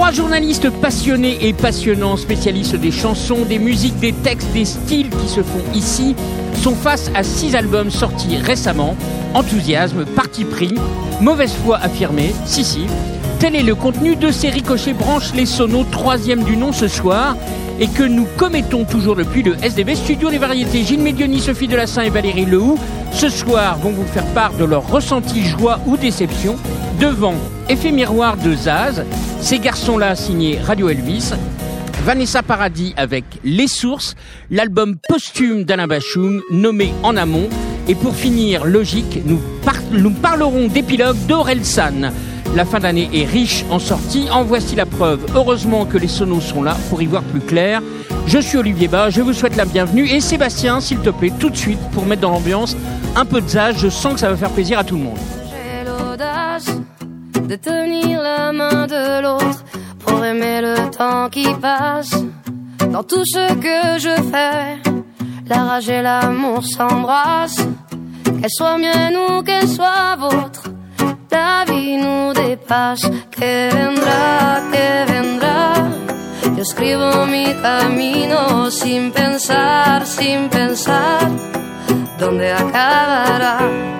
Trois journalistes passionnés et passionnants, spécialistes des chansons, des musiques, des textes, des styles qui se font ici, sont face à six albums sortis récemment. Enthousiasme, parti pris, mauvaise foi affirmée, si si. Tel est le contenu de ces ricochets branche les sonos, troisième du nom ce soir, et que nous commettons toujours depuis le SDB Studio des Variétés. Gilles Médioni, Sophie Delassin et Valérie Lehou, ce soir vont vous faire part de leur ressenti, joie ou déception devant Effet Miroir de Zaz, ces garçons-là signés Radio Elvis, Vanessa Paradis avec Les Sources, l'album posthume d'Alain Bachung nommé En Amont, et pour finir, logique, nous, par- nous parlerons d'épilogue d'Orelsan. La fin d'année est riche en sorties, en voici la preuve. Heureusement que les sonos sont là pour y voir plus clair. Je suis Olivier Bas, je vous souhaite la bienvenue. Et Sébastien, s'il te plaît, tout de suite, pour mettre dans l'ambiance un peu de Zaz, je sens que ça va faire plaisir à tout le monde. De tenir la main de l'autre pour aimer le temps qui passe. Dans tout ce que je fais, la rage et l'amour s'embrassent. Qu'elle soit mienne ou qu'elle soit vôtre, la vie nous dépasse. Que vendrá, que vendrá. Yo escribo mi camino sin pensar, sin pensar dónde acabará?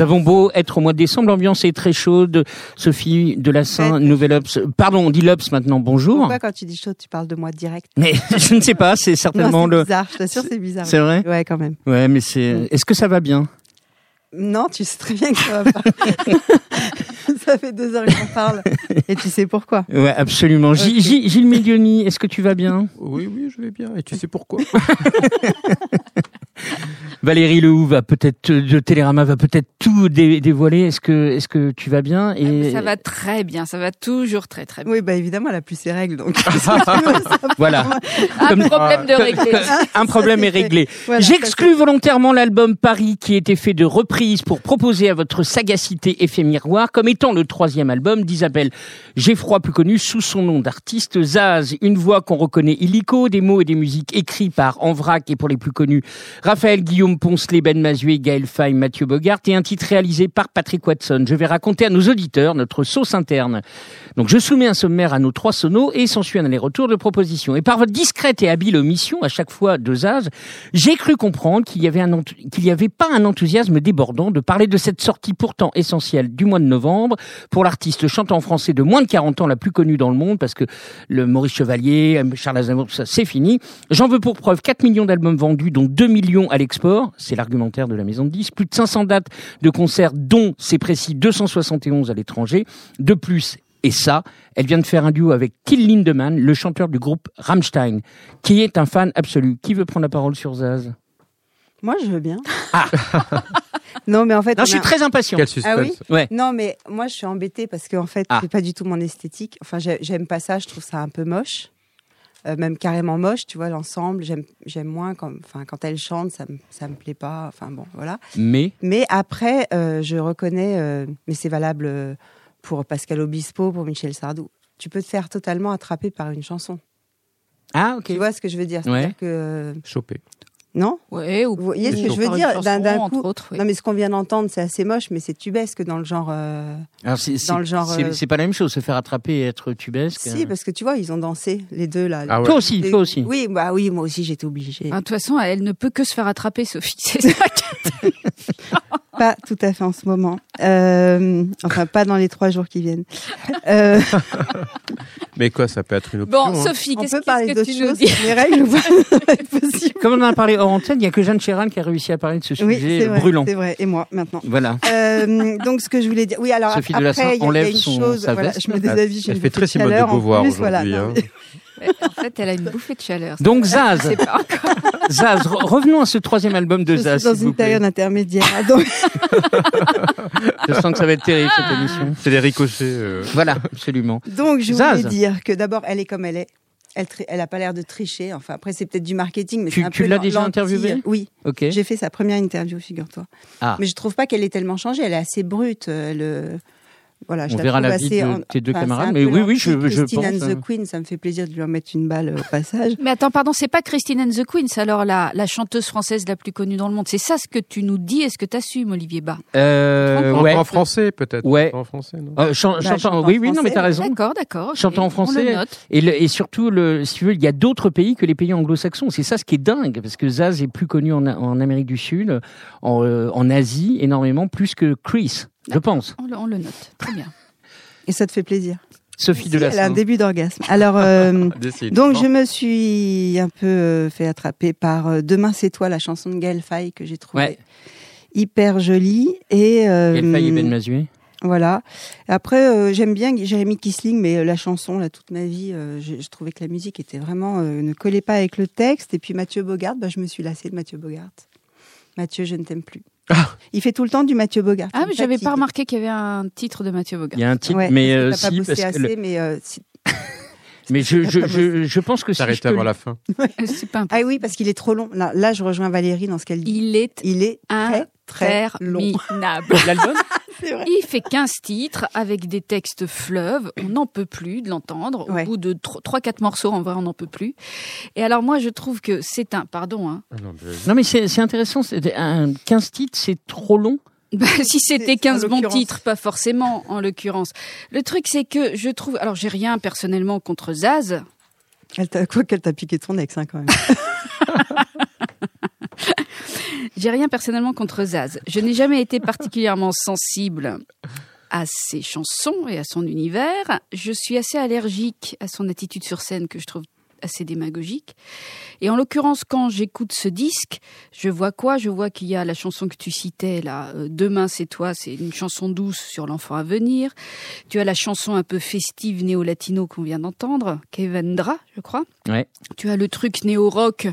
Nous avons beau être au mois de décembre, l'ambiance est très chaude. Sophie Delassin, Ouais. Nouvelle Ops. Pardon, on dit l'Ops maintenant, bonjour. Pourquoi quand tu dis chaud, tu parles de moi direct Mais je ne sais pas, c'est certainement Non, c'est le... bizarre, je t'assure, c'est bizarre. C'est vrai Ouais, quand même. Ouais, mais c'est... Est-ce que ça va bien? Non, tu sais très bien que ça va pas. ça fait deux heures qu'on parle et tu sais pourquoi? Ouais, absolument. Gilles Milioni, est-ce que tu vas bien? Oui, oui, je vais bien. Et tu sais pourquoi? Valérie Lehou va peut-être de Télérama va peut-être tout dé- dévoiler. Est-ce que est-ce que tu vas bien et Ça va très bien, ça va toujours très très bien. Oui, bah évidemment, elle a plus ses règles, donc. voilà Un problème de un problème est réglé. Voilà, J'exclus volontairement l'album Paris qui était fait de reprises pour proposer à votre sagacité effet miroir comme étant le troisième album d'Isabelle Geffroy, plus connue sous son nom d'artiste Zaz, une voix qu'on reconnaît illico, des mots et des musiques écrits par Envrac et pour les plus connus Raphaël Guillaume Poncelet, Ben Mazué, Gaël Faye, Mathieu Bogart et un titre réalisé par Patrick Watson. Je vais raconter à nos auditeurs notre sauce interne. Donc je soumets un sommaire à nos trois sonos et s'ensuit un aller-retour de propositions. Et par votre discrète et habile omission à chaque fois Zaz, j'ai cru comprendre qu'il y avait un enth- qu'il y avait pas un enthousiasme débordant de parler de cette sortie pourtant essentielle du mois de novembre pour l'artiste chantant français de moins de 40 ans la plus connue dans le monde parce que le Maurice Chevalier, Charles Aznavour, ça c'est fini. J'en veux pour preuve 4 millions d'albums vendus dont 2 millions à l'export, c'est l'argumentaire de la maison de 10, plus de 500 dates de concerts dont c'est précis 271 à l'étranger. De plus, et ça, elle vient de faire un duo avec Till Lindemann, le chanteur du groupe Rammstein, qui est un fan absolu. Qui veut prendre la parole sur Zaz? Moi, je veux bien. non, mais en fait. Non, on je suis a- très impatient. Quel suspense. Ah oui? Ouais. Non, mais moi, je suis embêtée parce qu'en fait, Ah. c'est pas du tout mon esthétique. Enfin, j'ai- j'aime pas ça. Je trouve ça un peu moche. Euh, même carrément moche, tu vois, l'ensemble. J'aime, j'aime moins quand, enfin, quand elle chante, ça me, ça me plaît pas. Enfin, bon, voilà. Mais? Mais après, euh, je reconnais, euh, mais c'est valable pour Pascal Obispo, pour Michel Sardou. Tu peux te faire totalement attraper par une chanson. ah ok. Tu vois ce que je veux dire? C'est-à-dire que Chopé. Non. Ouais, ou Vous voyez ce Oui, que je veux dire D'un coup. autres, oui. Non, mais ce qu'on vient d'entendre, c'est assez moche, mais c'est tubesque dans le genre. euh, Alors c'est c'est- Dans le genre, c'est euh, c'est pas la même chose se faire attraper et être tubesque. Si, parce que tu vois, ils ont dansé les deux là. Ah ouais. Toi aussi, Les- toi aussi. Oui, bah oui, moi aussi j'étais obligée. Ah, De toute façon, elle ne peut que se faire attraper, Sophie. C'est ça. Pas tout à fait en ce moment. Euh, enfin, pas dans les trois jours qui viennent. Euh, Mais quoi, ça peut être une option. Bon, hein. Sophie, on qu'est-ce qu'est-ce d'autres que tu nous choses. dis Les règles, ça va être possible. Comme on en a parlé hors antenne, il y a que Jeanne Chéran qui a réussi à parler de ce Oui, sujet c'est vrai. brûlant. C'est vrai. Et moi, maintenant. Voilà. Euh, donc, ce que je voulais dire. Oui, alors Sophie après, il y a- une chose. Voilà, je me déshabille. j'ai Elle fait très Simone de Beauvoir plus, voilà, aujourd'hui, non, hein. En fait, elle a une bouffée de chaleur. Donc Zaz, C'est pas encore. Zaz, re- revenons à ce troisième album de Je Zaz. suis dans vous une plaît. période intermédiaire. Ah, Donc, Je sens que ça va être terrible cette émission. C'est des ricochets. euh. Voilà, absolument. donc, je Zaz. voulais dire que d'abord, elle est comme elle est. Elle, elle a pas l'air de tricher. Enfin, après, c'est peut-être du marketing, mais Tu- un tu l'as déjà interviewée? Oui, Ok. j'ai fait sa première interview, figure-toi. Ah. Mais je trouve pas qu'elle ait tellement changé. Elle est assez brute. Elle, euh, voilà, je On la verra la vie assez de en- tes deux enfin, camarades, mais oui, oui, je- je Christine pense, and hein. the Queen, ça me fait plaisir de lui en mettre une balle au passage. Mais attends, pardon, c'est pas Christine and the Queens, alors la, la chanteuse française la plus connue dans le monde. C'est ça ce que tu nous dis et ce que tu assumes, Olivier Bas? Euh, En, ouais. en français, peut-être. Ouais. En français, non? Euh, chan- Bah, chantant- chante en oui, oui, non, mais t'as raison. D'accord, d'accord. Chantant en français. Et, le- et surtout, le, si tu veux, il y a d'autres pays que les pays anglo-saxons. C'est ça ce qui est dingue, parce que Zaz est plus connu en, en Amérique du Sud, en, euh, en Asie énormément, plus que Chris, je pense. On le, on le note. Très bien. Et ça te fait plaisir. Sophie Si, de la elle a un début d'orgasme. Alors, euh, donc je me suis un peu euh, fait attraper par euh, Demain c'est toi, la chanson de Gaël Faye que j'ai trouvée Ouais. hyper jolie. Et euh, faillit Ben Mazué. voilà. Après, euh, j'aime bien Jérémy Kisling, mais la chanson, là, toute ma vie, euh, je, je trouvais que la musique était vraiment euh, ne collait pas avec le texte. Et puis Mathieu Bogart, bah, je me suis lassée de Mathieu Bogart. Mathieu, je ne t'aime plus. Il fait tout le temps du Mathieu Bogart. Ah, mais j'avais pas remarqué qu'il y avait un titre de Mathieu Bogart. Il y a un titre, Ouais, mais euh, si, bossé parce que le- assez, mais euh, si- mais je, je, je, je pense que T'arrêtes avant la fin. C'est pas un Ah oui, parce qu'il est trop long. Là, là, je rejoins Valérie dans ce qu'elle dit. Il est Il est très, très long. l'album? Il fait 15 titres avec des textes fleuves. On n'en peut plus de l'entendre. Au Ouais. bout de 3-4 morceaux, en vrai, on n'en peut plus. Et alors, moi, je trouve que c'est un, pardon, hein. Ah non, mais- c'est intéressant. c'est- Un 15 titres, c'est trop long. Bah, si c'était C'est- 15 en bons titres, pas forcément, en l'occurrence. Le truc, c'est que je trouve, alors j'ai rien personnellement contre Zaz. Elle quoi qu'elle t'a piqué ton ex, hein, quand même. J'ai rien personnellement contre Zaz. Je n'ai jamais été particulièrement sensible à ses chansons et à son univers. Je suis assez allergique à son attitude sur scène que je trouve assez démagogique. Et en l'occurrence, quand j'écoute ce disque, je vois quoi? Je vois qu'il y a la chanson que tu citais là, euh, Demain c'est toi, c'est une chanson douce sur l'enfant à venir. Tu as la chanson un peu festive néo-latino qu'on vient d'entendre, Kevendra, je crois. Ouais. Tu as le truc néo-rock,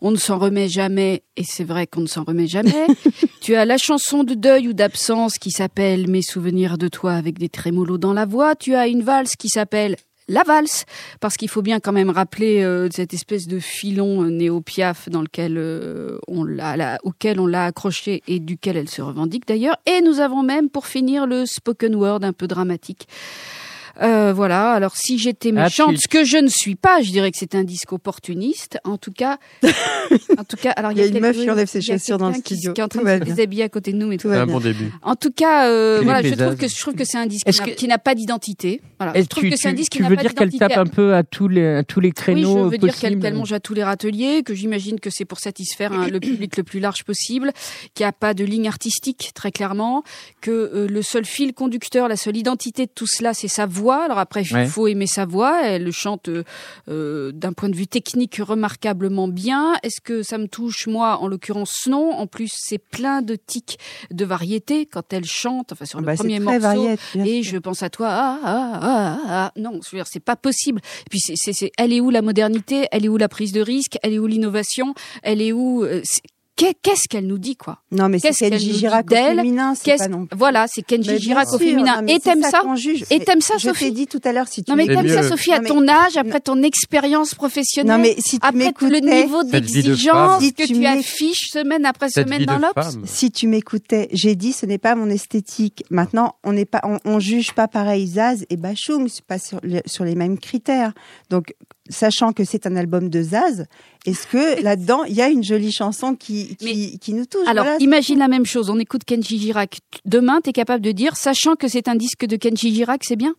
on ne s'en remet jamais, et c'est vrai qu'on ne s'en remet jamais. tu as la chanson de deuil ou d'absence qui s'appelle Mes souvenirs de toi avec des trémolos dans la voix. Tu as une valse qui s'appelle la valse, parce qu'il faut bien quand même rappeler euh, cette espèce de filon euh, néo-piaf dans lequel euh, on l'a, la- auquel on l'a accroché et duquel elle se revendique d'ailleurs. Et nous avons même, pour finir, le spoken word un peu dramatique. Euh, voilà. Alors si j'étais Ah, méchante, tu- ce que je ne suis pas, je dirais que c'est un disque opportuniste. En tout cas, en tout cas, alors Il y a une meuf qui oui, enlève ses chaussures dans le studio. Qui, est en train de se déshabiller à côté de nous, mais Tout va un bien. bon début. en tout cas, euh, voilà, je trouve que je trouve que c'est un disque qui n'a- que- qui n'a pas d'identité. Voilà, je trouve tu, que c'est un disque qui tu veux pas dire qu'elle tape un peu à tous les, à tous les Oui, créneaux je veux dire qu'elle mange à tous les râteliers, que j'imagine que c'est pour satisfaire un- le public le plus large possible, qu'il n'y a pas de ligne artistique très clairement, que euh, le seul fil conducteur, la seule identité de tout cela, c'est sa voix. Alors après, il Ouais. faut aimer sa voix. Elle le chante euh, euh, d'un point de vue technique remarquablement bien. Est-ce que ça me touche moi En l'occurrence, non. En plus, c'est plein de tics de variété quand elle chante. Enfin, sur le Bah, premier morceau. varié. bien Et sûr. je pense à toi. Ah, ah, ah, ah. Non, je veux dire, c'est pas possible. Et puis, c'est, c'est, c'est- elle est où la modernité? Elle est où la prise de risque? Elle est où l'innovation? Elle est où euh, Qu'est-ce qu'elle nous dit, quoi? Non, mais c'est Kenji Girac au féminin, c'est pas non plus. Voilà, c'est Kenji Girac au féminin. Et t'aimes ça. Et t'aimes ça, Je Sophie? t'ai dit tout à l'heure si tu Non, mais t'aimes ça, mieux. Sophie, à ton âge, après ton expérience professionnelle Non, mais si tu après le niveau d'exigence que Si tu, affiches semaine après Cette semaine vie dans de l'Obs. femme. si tu m'écoutais, j'ai dit ce n'est pas mon esthétique. Maintenant, on n'est pas, on, on juge pas pareil Zaz et Bachung, c'est pas sur, le- sur les mêmes critères. Donc, sachant que c'est un album de Zaz, est-ce que là-dedans il y a une jolie chanson qui qui, qui nous touche? Alors, Voilà, imagine la même chose. On écoute Kenji Girac. Demain, tu es capable de dire, sachant que c'est un disque de Kenji Girac, c'est bien?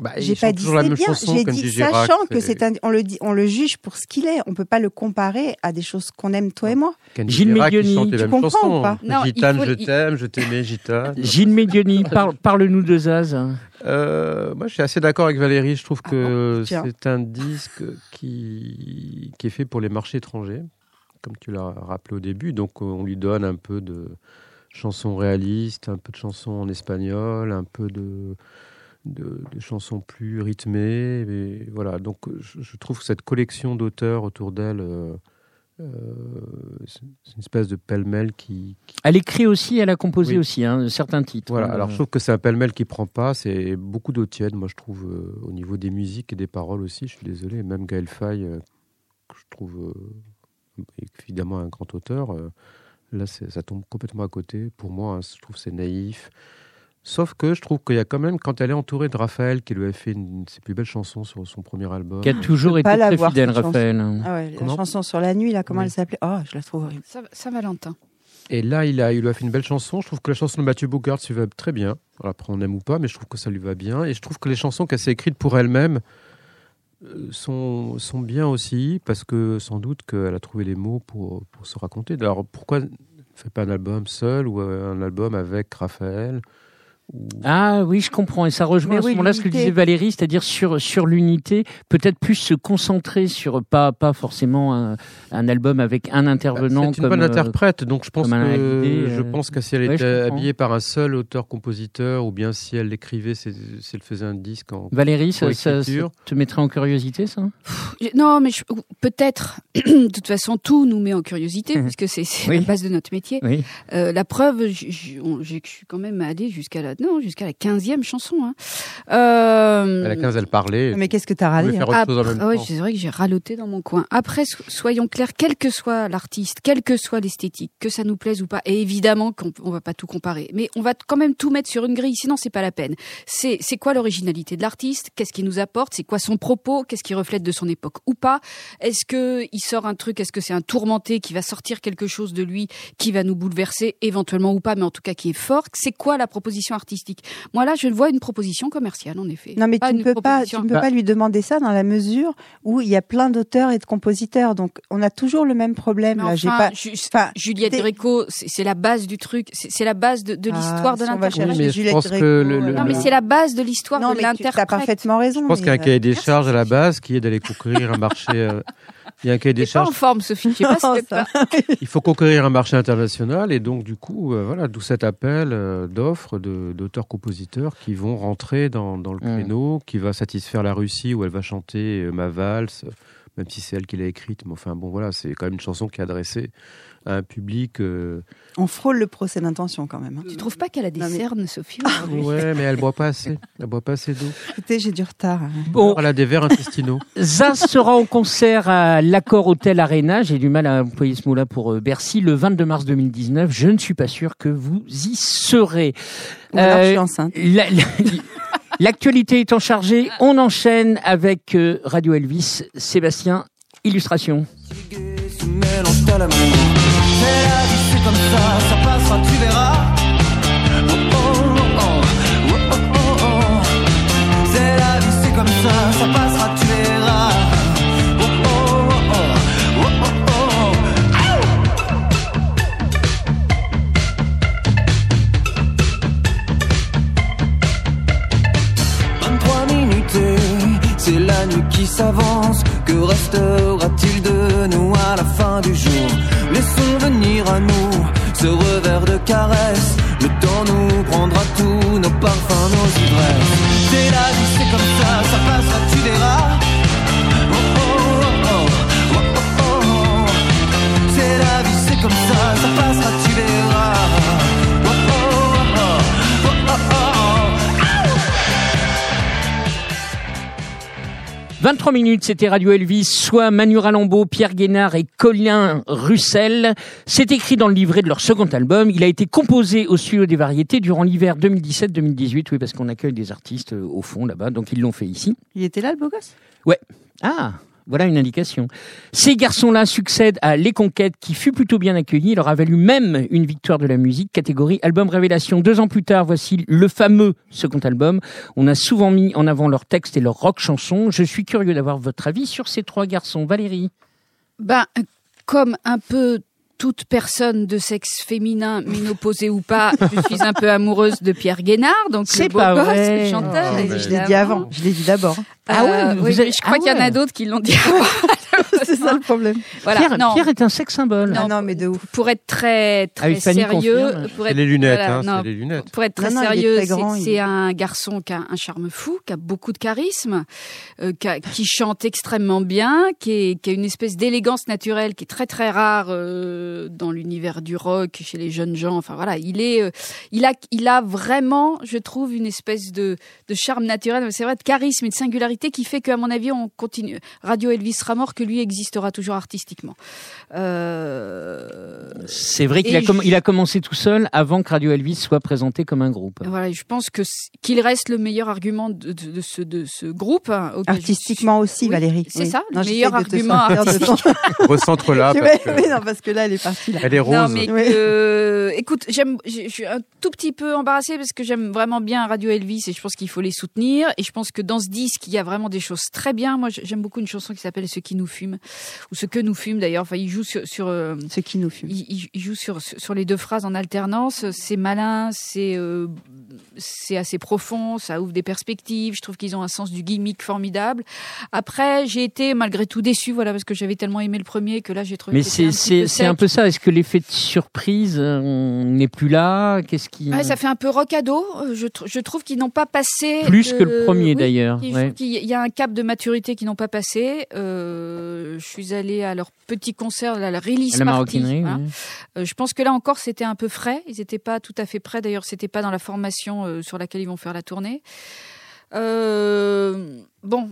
Bah, J'ai pas dit c'est bien. J'ai dit Girac, sachant que c'est un, on le dit, on le juge pour ce qu'il est. On peut pas le comparer à des choses qu'on aime toi et moi. Kenji Gilles les tu comprends chansons. ou pas? Non, Gitane, faut- je t'aime, je t'aimais, Gitane. Gilles Medioni, parle, parle-nous de Zaz. Euh, moi, je suis assez d'accord avec Valérie. Je trouve que tiens. c'est un disque qui, qui est fait pour les marchés étrangers, comme tu l'as rappelé au début. Donc, on lui donne un peu de chansons réalistes, un peu de chansons en espagnol, un peu de, de, de chansons plus rythmées. Et voilà. Donc, je, je trouve que cette collection d'auteurs autour d'elle euh, euh, c'est une espèce de pêle-mêle qui, qui- Elle écrit aussi, elle a composé Oui. aussi hein, certains titres. Voilà, Euh, alors je trouve que c'est un pêle-mêle qui prend pas, c'est beaucoup d'eau tiède, moi je trouve, euh, au niveau des musiques et des paroles aussi, je suis désolé, même Gaël Faye, que je trouve évidemment un grand auteur, là ça tombe complètement à côté, pour moi hein, je trouve que c'est naïf, sauf que je trouve qu'il y a quand même, quand elle est entourée de Raphaël, qui lui a fait une de ses plus belles chansons sur son premier album, qui a toujours été très fidèle, chanson. Raphaël. Ah ouais, la chanson sur la nuit, là, comment Oui. elle s'appelait? Oh, je la trouve horrible. Saint- Saint-Valentin. Et là, il, a, il lui a fait une belle chanson. Je trouve que la chanson de Mathieu Bogart lui va très bien. Alors, après, on aime ou pas, mais je trouve que ça lui va bien. Et je trouve que les chansons qu'elle s'est écrites pour elle-même euh, sont, sont bien aussi, parce que sans doute qu'elle a trouvé les mots pour, pour se raconter. Alors, pourquoi ne fait pas un album seul ou un album avec Raphaël? Ah oui, je comprends. Et ça rejoint Mais à ce oui, moment-là ce que disait Valérie, c'est-à-dire sur, sur l'unité, peut-être plus se concentrer sur pas, pas forcément un, un album avec un intervenant. Bah, C'est une comme, bonne euh, interprète, donc je pense que je euh, pense que si elle ouais, était habillée par un seul auteur-compositeur, ou bien si elle l'écrivait, si elle faisait un disque en Valérie, ça, ça- te mettrait en curiosité, ça? Non, mais peut-être. de toute façon, tout nous met en curiosité, Mhm. puisque c'est Oui. la base de notre métier. Oui. Euh, la preuve, je suis quand même allée jusqu'à la, non, jusqu'à la 15e chanson. Hein. Euh, À la 15, elle parlait. Mais qu'est-ce que t'as râlé hein ouais, c'est vrai que j'ai râloté dans mon coin. Après, so- soyons clairs, quel que soit l'artiste, quelle que soit l'esthétique, que ça nous plaise ou pas, et évidemment qu'on on va pas tout comparer, mais on va quand même tout mettre sur une grille, sinon c'est pas la peine. C'est c'est quoi l'originalité de l'artiste? Qu'est-ce qu'il nous apporte? C'est quoi son propos? Qu'est-ce qui reflète de son époque ou pas? Est-ce que il sort un truc? Est-ce que c'est un tourmenté qui va sortir quelque chose de lui qui va nous bouleverser éventuellement ou pas, mais en tout cas qui est fort? C'est quoi la proposition artistique Moi là, je vois une proposition commerciale en effet. Non, mais Pas tu ne peux pas, tu ne peux Bah. pas lui demander ça dans la mesure où il y a plein d'auteurs et de compositeurs. Donc, on a toujours le même problème. Là, enfin, pas. Ju- Enfin, Juliette Gréco, c'est la base du truc, c'est la base de, Ah, l'histoire de l'interprète. Oui, mais je Juliette pense que Gréco, le- le- euh, Non, mais c'est la base de l'histoire Non, de mais tu as l'interprète. parfaitement raison. Je pense qu'il y a un euh, cahier des charges à la base qui est d'aller conquérir un marché. Il y a un cahier des T'es pas en charges. forme, Sophie. Je sais pas Non, si t'es ça pas- Il faut conquérir un marché international et donc du coup, euh, voilà, d'où cet appel euh, d'offres de- d'auteurs-compositeurs qui vont rentrer dans, dans le Mm. créneau, qui va satisfaire la Russie où elle va chanter euh, ma valse, même si c'est elle qui l'a écrite. Mais enfin bon, voilà, c'est quand même une chanson qui est adressée à un public. euh, On frôle le procès d'intention quand même. hein. Tu trouves pas qu'elle a des Non, mais- cernes, Sophie aujourd'hui Ouais, mais elle boit pas assez. Elle boit pas assez d'eau. Écoutez, j'ai du retard. hein. Bon, Elle a des vers intestinaux. Zaz sera en concert à l'Accord Hotel Arena. J'ai du mal à employer ce mot-là pour euh, Bercy le 22 mars 2019. Je ne suis pas sûr que vous y serez. Ou alors, je Euh, suis enceinte. La- la- L'actualité étant chargée, on enchaîne avec euh, Radio Elvis. Sébastien, illustration. C'est la vie, c'est comme ça, ça passera, tu verras. Minutes, c'était Radio Elvis, soit Manu Ralambeau, Pierre Guénard et Colin Russell. C'est écrit dans le livret de leur second album. Il a été composé au studio des variétés durant l'hiver 2017-2018. Oui, parce qu'on accueille des artistes euh, au fond là-bas, donc ils l'ont fait ici. Il était là, le beau gosse? Ah, voilà une indication. Ces garçons-là succèdent à Les Conquêtes, qui fut plutôt bien accueilli. Il leur a valu même une victoire de la musique, catégorie album révélation. Deux ans plus tard, voici le fameux second album. On a souvent mis en avant leurs textes et leurs rock chansons. Je suis curieux d'avoir votre avis sur ces trois garçons. Valérie Ben, comme un peu toute personne de sexe féminin, ménopausée ou pas, je suis un peu amoureuse de Pierre Guénard, donc C'est pas gosse, vrai. le chanteur. Oh, Je l'ai mais- dit- je l'ai dit avant. Je l'ai dit d'abord. Ah ouais, Euh, oui, je crois ah qu'il y en ouais. a d'autres qui l'ont dit avant. c'est ça le problème. Voilà. Pierre, non, Pierre est un sex symbole. Non, Ah non, mais de ouf. pour être très très oui, Fanny sérieux, pour être les lunettes, voilà, hein, non, c'est les lunettes. Pour être très Non, sérieux, très c'est- il- un garçon qui a un charme fou, qui a beaucoup de charisme, euh, qui, a- qui chante extrêmement bien, qui, est- qui a une espèce d'élégance naturelle qui est très très rare euh, dans l'univers du rock chez les jeunes gens. Enfin voilà, il est, euh, il a, il a vraiment, je trouve, une espèce de, de charme naturel, c'est vrai, de charisme et de singularité qui fait qu'à mon avis, on continue. Radio Elvis sera mort, que lui existera toujours artistiquement. Euh, C'est vrai qu'il a, il a commencé tout seul avant que Radio Elvis soit présenté comme un groupe. Voilà, je pense que qu'il reste le meilleur argument de, de- de ce, de ce groupe. hein, je Artistiquement aussi, Oui, Valérie. c'est Oui. ça, le Non, meilleur argument sortir de ton- Recentre-là, Ouais, parce que oui, non, parce que là, elle est partie. Là. elle est rose. Non, mais Ouais. que- écoute, j'aime, je suis un tout petit peu embarrassée parce que j'aime vraiment bien Radio Elvis et je pense qu'il faut les soutenir. Et je pense que dans ce disque, il y a vraiment des choses très bien. Moi, j'aime beaucoup une chanson qui s'appelle Ce qui nous fume ou Ce que nous fume d'ailleurs. Enfin, il joue sur, sur euh, Ce qui nous fume. il, il- joue sur, sur les deux phrases en alternance. C'est malin, c'est euh, c'est assez profond, ça ouvre des perspectives. Je trouve qu'ils ont un sens du gimmick formidable. Après, j'ai été malgré tout déçue, voilà, parce que j'avais tellement aimé le premier que là, j'ai trouvé. Mais que c'était c'est un peu peu ça. Est-ce que l'effet de surprise euh, n'est plus là? Qu'est-ce qui Ouais, ça fait un peu rocado. Euh, Je, tr- je trouve qu'ils n'ont pas passé plus de- que le premier Oui, d'ailleurs Je ouais. y a un cap de maturité qu'ils n'ont pas passé. Euh, je suis allée à leur petit concert, à la release À la party, hein. oui. Euh, je pense que là encore, c'était un peu frais. Ils n'étaient pas tout à fait prêts. D'ailleurs, c'était pas dans la formation euh, sur laquelle ils vont faire la tournée. Bon.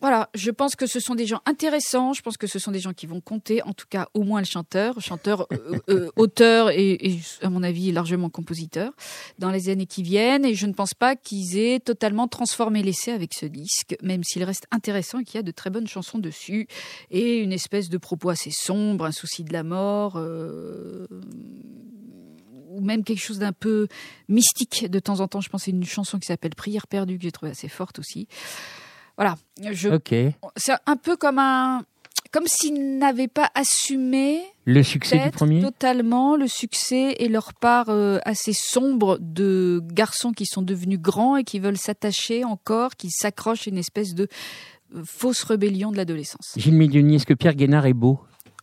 Voilà, je pense que ce sont des gens intéressants. Je pense que ce sont des gens qui vont compter, en tout cas au moins le chanteur, chanteur, euh, euh, auteur et, et, à mon avis largement compositeur dans les années qui viennent. Et je ne pense pas qu'ils aient totalement transformé l'essai avec ce disque, même s'il reste intéressant et qu'il y a de très bonnes chansons dessus et une espèce de propos assez sombre, un souci de la mort. euh, ou même quelque chose d'un peu mystique de temps en temps. Je pense à une chanson qui s'appelle Prière perdue que j'ai trouvée assez forte aussi. Voilà, je, Ok. c'est un peu comme un, comme s'ils n'avaient pas assumé Le succès du premier. totalement le succès et leur part euh, assez sombre de garçons qui sont devenus grands et qui veulent s'attacher encore, qui s'accrochent à une espèce de euh, fausse rébellion de l'adolescence. Gilles Médioni, est-ce que Pierre Guénard est beau?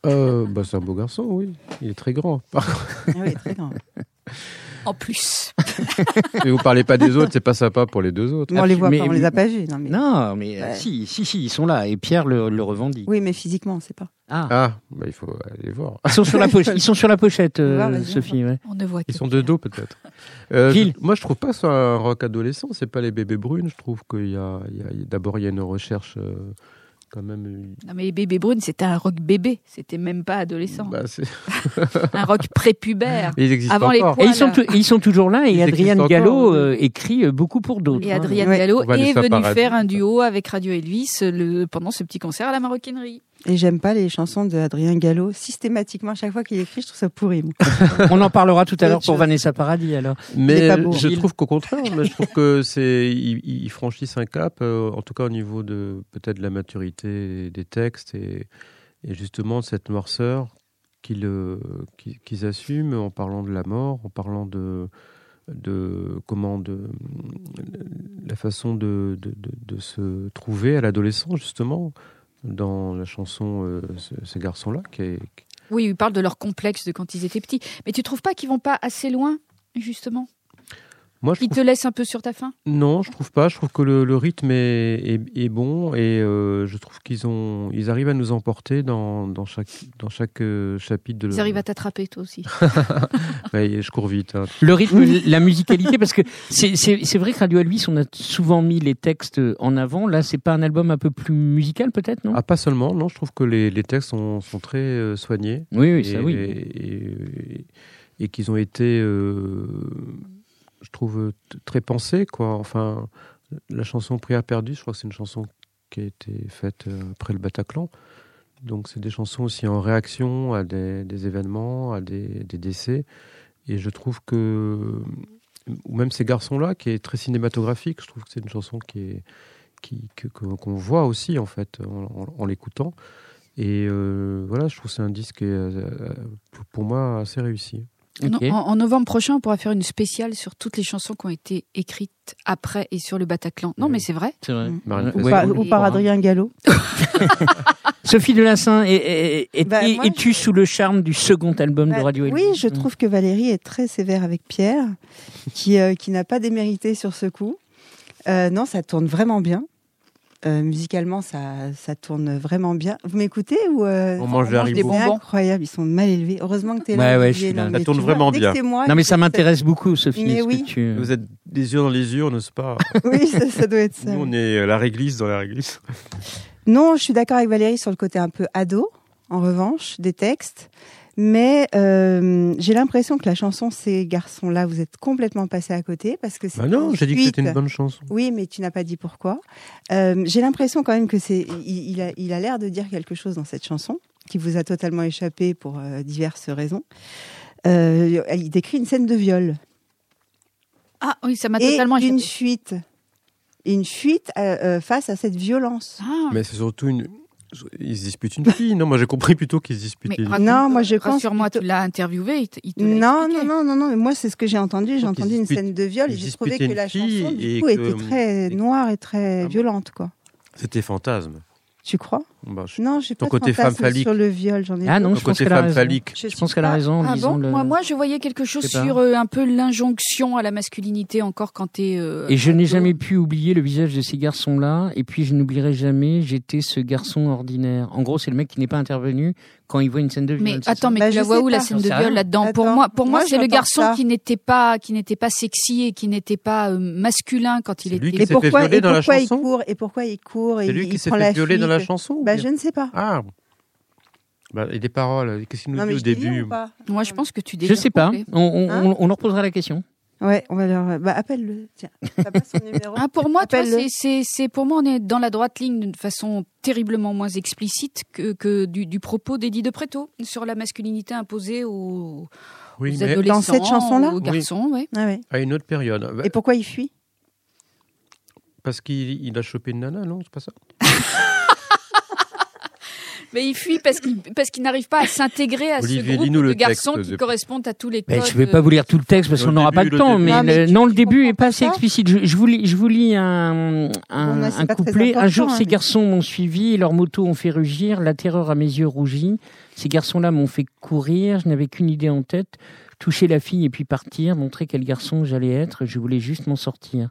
Euh, bah, c'est un beau garçon, oui. Il est très grand. Par contre, Ah oui, très grand. En plus, Mais vous parlez pas des autres, c'est pas sympa pour les deux autres. Mais on les voit Mais- pas, on les a pas vus. Non, mais... Non, mais Ouais. si, si, si, ils sont là et Pierre le, le revendique. Oui, mais physiquement, on sait pas. Ah. Ah, bah, il faut aller voir. Ils sont sur la pochette. Ils sont sur la pochette, euh, Sophie. Ouais. on ne voit Ils sont de dos peut-être. Euh, Gilles. moi, je trouve pas ça un rock adolescent. C'est pas les bébés brunes. Je trouve qu'il y a, il y a- d'abord il y a une recherche euh, quand même. euh, Non mais Bébé Brune, c'était un rock bébé, c'était même pas adolescent, bah, c'est- un rock prépubère. Ils existent Avant les encore. Et ils sont, ils sont toujours là et Ils Adrienne Gallo encore, oui. euh, écrit euh, beaucoup pour d'autres. Et hein. Adrienne Ouais. Gallo est venue faire un duo avec Radio Elvis le, pendant ce petit concert à la maroquinerie. Et j'aime pas les chansons de Adrien Gallo. Systématiquement, à chaque fois qu'il écrit, je trouve ça pourri. moi. On en parlera tout à l'heure pour. Vanessa Paradis alors. Mais je trouve qu'au contraire, mais je trouve que c'est ils, ils franchissent un cap, euh, en tout cas au niveau de peut-être la maturité des textes et, et justement de cette noirceur qu'ils euh, qu'ils- qu'ils assument en parlant de la mort, en parlant de de comment de la façon de, de, de- de se trouver à l'adolescent justement dans la chanson euh, ce, ce garçon-là qui est Oui, ils parlent de leur complexe de quand ils étaient petits. Mais tu trouves pas qu'ils vont pas assez loin, justement? Moi je Ils trouve te laissent un peu sur ta faim? Non, je trouve pas. Je trouve que le, le rythme est, est, est bon et euh, je trouve qu'ils ont, ils arrivent à nous emporter dans, dans chaque, dans chaque euh, chapitre de. Ils arrivent à t'attraper, toi aussi. Ouais, je cours vite. hein. Le rythme, la musicalité, parce que c'est- vrai que Radio Elvis, on a souvent mis les textes en avant. Là, c'est pas un album un peu plus musical, peut-être, non? Ah, pas seulement. Non, je trouve que les, les textes sont, sont très euh, soignés Oui, oui, et, ça, oui. et, et- et qu'ils ont été, euh, je trouve, t- très pensés. Quoi. Enfin, la chanson Prière perdue, je crois que c'est une chanson qui a été faite euh, après le Bataclan. Donc, c'est des chansons aussi en réaction à des, événements, à des, décès. Et je trouve que, ou même ces garçons-là, qui est très cinématographique, je trouve que c'est une chanson qui est, qui, qu'on voit aussi, en fait, en, l'écoutant. Et euh, voilà, je trouve c'est un disque, euh, pour moi, assez réussi. En, en novembre prochain, on pourra faire une spéciale sur toutes les chansons qui ont été écrites après et sur le Bataclan. Non, Oui. mais c'est vrai. C'est vrai. Mm. Ou, ouais, par, ou par. Adrien Gallo. Sophie Delassin, Bah, es-tu sous le charme du second album de Bah, Radio Oui, je trouve que Valérie est très sévère avec Pierre, qui, euh, qui n'a pas démérité sur ce coup. Euh, non, ça tourne vraiment bien. Euh, musicalement, ça, ça tourne vraiment bien. Vous m'écoutez ou euh, On mange des mange des haricots. bonbons. Incroyable, ils sont mal élevés. Heureusement que tu es Ouais, là. ouais, je suis là. Non, Ça tourne vois, vraiment bien. moi, Non, mais ça m'intéresse beaucoup, Sophie. Mais que oui. tu- Vous êtes des yeux dans les yeux, n'est-ce pas? Oui, ça, ça doit être ça. Nous, on est la réglisse dans la réglisse. Non, je suis d'accord avec Valérie sur le côté un peu ado, en revanche, des textes. Mais euh, j'ai l'impression que la chanson Ces garçons-là, vous êtes complètement passé à côté parce que c'est. Bah non, une j'ai dit que c'était une bonne chanson. Oui, mais tu n'as pas dit pourquoi. Euh, j'ai l'impression quand même que c'est. Il, il a il a l'air de dire quelque chose dans cette chanson qui vous a totalement échappé pour euh, diverses raisons. Euh, il décrit une scène de viol Ah oui, ça m'a et totalement une échappé. fuite, une fuite euh, euh, face à cette violence. Ah, Mais c'est surtout une. Ils se disputent une fille. Non, moi j'ai compris plutôt qu'ils se disputaient. mais Non, moi, je pense plutôt- tu l'as interviewé, il te, il te l'a Non, non, non, non, non, mais moi c'est ce que j'ai entendu. J'ai entendu une scène de viol et j'ai trouvé que la fille chanson du coup que- était très noire et très Ah bon violente, quoi. C'était fantasme. Tu crois? Bah, je- Non, j'ai Ton pas de côté femme phallique. sur le viol, j'en ai Ah non, Ton je pense côté qu'elle a femme raison. phallique. Je pense qu'elle a raison. Ah bon le- moi, moi, je voyais quelque chose sur euh, un peu l'injonction à la masculinité encore quand t'es. Euh, Et je n'ai jamais pu oublier le visage de ces garçons-là. Et puis je n'oublierai jamais, j'étais ce garçon ordinaire. En gros, c'est le mec qui n'est pas intervenu quand il voit une scène de viol. Mais attends, mais Bah, tu je la vois où la scène de viol là-dedans? Pour moi, pour moi, moi, c'est le garçon qui n'était pas, qui n'était pas sexy et qui n'était pas euh, masculin quand il était. Et pourquoi, il chanson? court Et pourquoi il court et C'est lui il, prend fait la violer dans la chanson Bah, je ne sais pas. Ah bah, Et des paroles, qu'est-ce qu'il nous Non, dit au début Moi, je pense que tu Je délires sais pas. On, on, Hein on- on leur posera la question. Ouais, on va leur. Bah, appelle-le. Tiens, t'as pas son numéro? Ah, pour moi, c'est, c'est, c'est pour moi, on est dans la droite ligne d'une façon terriblement moins explicite que, que du, du propos d'Eddie de Préto sur la masculinité imposée aux, Oui, aux mais adolescents, Dans cette chanson-là aux garçons, ouais. Ah ouais. à une autre période. Et pourquoi il fuit? Parce qu'il il a chopé une nana, non? C'est pas ça? Mais il fuit parce qu'il, parce qu'il n'arrive pas à s'intégrer à Olivier, ce groupe de le garçons texte qui de- correspondent à tous les codes. Ben, je vais pas vous lire tout le texte parce qu'on n'aura pas le le temps. début. Mais, Non, mais le- non, début est comprends pas assez ça explicite. Je, je vous lis, je vous lis un, très couplet. Un jour, hein, ces mais- garçons m'ont suivi et leurs motos ont fait rugir. La terreur à mes yeux rougit. Ces garçons-là m'ont fait courir. Je n'avais qu'une idée en tête. Toucher la fille et puis partir, montrer quel garçon j'allais être. Je voulais juste m'en sortir.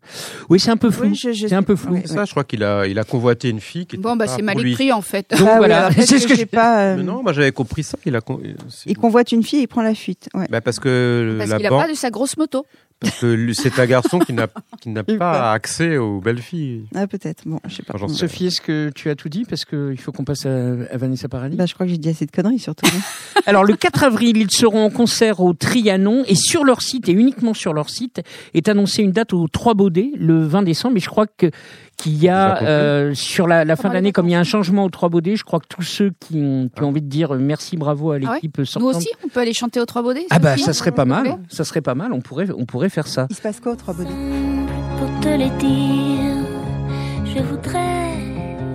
Oui, c'est un peu flou. Oui, je- je c'est un peu flou. ça, je crois qu'il a, il a convoité une fille qui Bon, bah, c'est mal écrit, en fait. Donc Ah voilà, c'est ce que j'ai pas. euh, Mais non, moi j'avais compris ça. Il a, con- c'est- Il convoite une fille et il prend la fuite. Ouais. Bah, parce que Parce qu'il a banque, pas de sa grosse moto. Parce que c'est un garçon qui n'a, qui n'a Il pas accès aux belles filles. Ah, peut-être. Bon, je sais pas. Enfin, Sophie, est-ce que tu as tout dit? Parce qu'il faut qu'on passe à, à Vanessa Paradis. Bah, je crois que j'ai dit assez de conneries surtout. hein. Alors le 4 avril, ils seront en concert au Trianon et sur leur site et uniquement sur leur site est annoncée une date au Trois Baudets le 20 décembre. Et je crois que qu'il y a euh, sur la, la fin d'année, comme il y a un changement au Trois Baudets, je crois que tous ceux qui ont, qui ont envie de dire euh, merci, bravo à Ah ouais l'équipe Nous sortante. aussi, on peut aller chanter aux Trois Baudets Ah bah ça serait pas mal, ça serait pas mal. On pourrait on pourrait faire ça. Il se passe quoi au Trois Baudets? Pour te les dire. Je voudrais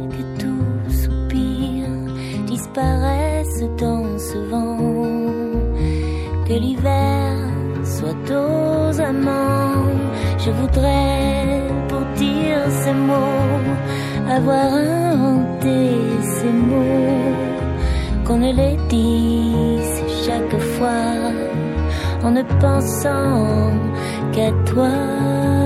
que tout soupir disparaisse dans ce vent, que l'hiver soit aux amants. Je voudrais dire ces mots avoir inventé ces mots, qu'on ne les dise chaque fois en ne pensant qu'à toi.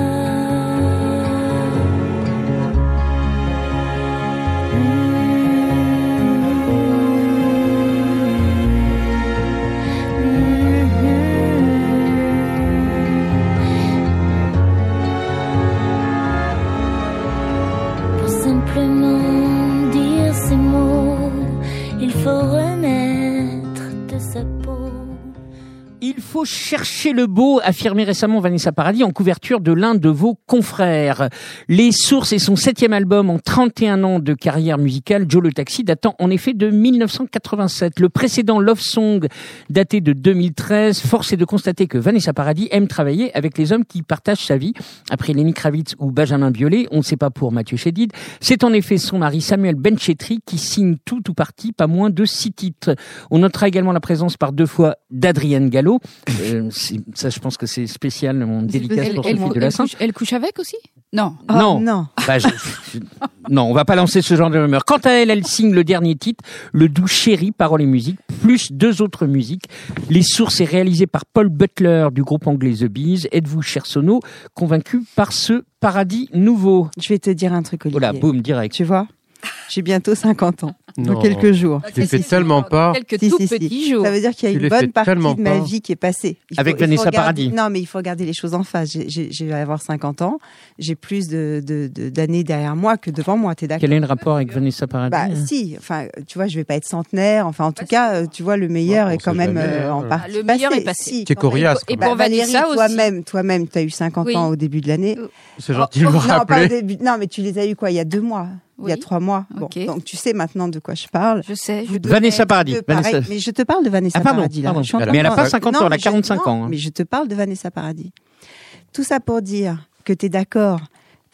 Il faut chercher le beau, affirmait récemment Vanessa Paradis en couverture de l'un de vos confrères. Les Sources et son septième album en 31 ans de carrière musicale, Joe le Taxi, datant en effet de 1987. Le précédent Love Song daté de 2013. Force est de constater que Vanessa Paradis aime travailler avec les hommes qui partagent sa vie. Après Lenny Kravitz ou Benjamin Biolay, on ne sait pas pour Mathieu Chédid, c'est en effet son mari Samuel Benchetri qui signe tout ou partie, pas moins de six titres. On notera également la présence par deux fois d'Adrienne Gallo, Euh, ça, je pense que c'est spécial, mon délicat Elle, pour elle- Sophie de la Sainte. couche, elle couche avec aussi? Non. Oh, Non. non. Bah, je- je- non, on va pas lancer ce genre de rumeur. Quant à elle, elle signe le dernier titre, Le Doux Chéri, paroles et musique, plus deux autres musiques. Les sources est réalisé par Paul Butler du groupe anglais The Bees. Êtes-vous, cher Sono, convaincu par ce paradis nouveau? Je vais te dire un truc, Olivier. Voilà, boum, direct. Tu vois, j'ai bientôt 50 ans, dans quelques jours. Tu les fais tellement pas. Quelques Si, tout si, si. petits jours. Ça veut dire qu'il y Tu a une bonne partie de ma pas. vie qui est passée. Il Avec faut- il faut Vanessa regarder- Paradis. Non, mais il faut regarder les choses en face. Je vais avoir 50 ans. J'ai plus de- de- de- d'années derrière moi que devant moi. T'es d'accord Quel est le rapport avec Vanessa Paradis Bah si, enfin, tu vois, je vais pas être centenaire. Enfin, en tout cas, euh, tu vois, le meilleur Ouais, on est quand même jamais, euh, en hein. partie Le meilleur passé. est passé. Quand même. coriace, Et Bah, pour Valérie, aussi. toi-même, toi-même, tu as eu 50 Oui. ans au début de l'année. C'est gentil de pas au rappeler. Non, mais tu les as eu quoi Il y a deux mois, il y a trois mois. Bon, donc tu sais maintenant de quoi je parle. Je sais. Je Vanessa Paradis. Vanessa- Mais je te parle de Vanessa Ah, pardon, Paradis. Là. pardon. Je Mais elle de a pas parler- 50 ans, elle a mais je- 45 non, ans, hein. Mais je te parle de Vanessa Paradis. Tout ça pour dire que tu es d'accord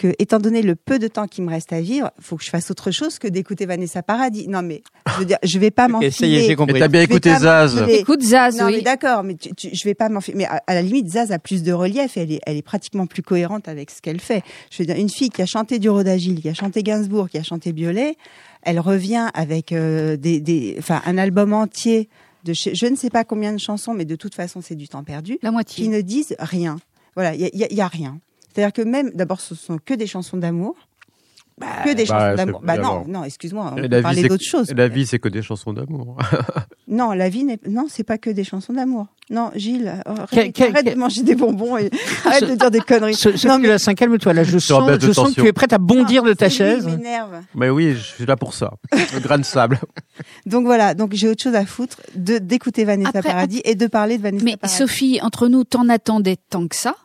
que, étant donné le peu de temps qui me reste à vivre, faut que je fasse autre chose que d'écouter Vanessa Paradis. Non, mais je veux dire, je vais pas Ok, ça y est, m'enfiler. j'ai Mais compris. t'as bien écouté Zaz. m'enfiler. Écoute Zaz, Non, mais d'accord, mais tu, tu- je vais pas m'enfiler. Mais à, à la limite, Zaz a plus de relief. Elle est, elle est pratiquement plus cohérente avec ce qu'elle fait. Je veux dire, une fille qui a chanté du Rodagil, qui a chanté Gainsbourg, qui a chanté Biolay, elle revient avec euh, des, des, enfin, un album entier de chez- je ne sais pas combien de chansons, mais de toute façon, c'est du temps perdu, La qui moitié. ne disent rien. Voilà, il y il il y a rien. C'est-à-dire que même, d'abord, ce sont que des chansons d'amour. que des bah, chansons d'amour. Bah non, non, excuse-moi, on peut la vie, parler c'est- d'autres choses. La vie, c'est que des chansons d'amour. Non, la vie non, c'est pas que des chansons d'amour. Non, Gilles, oh, arrête, Quel- quel- arrête quel- de manger des bonbons et arrête de dire des conneries. Ce, ce non, mais... calme-toi. Là, je sens, je sens que tu es prête à bondir de ta chaise. m'énerve. Mais oui, je suis là pour ça. Le grain de sable. Donc voilà, donc j'ai autre chose à foutre de d'écouter Vanessa Après, Paradis et de parler de Vanessa Mais Paradis. Sophie, entre nous, t'en attendais tant que ça?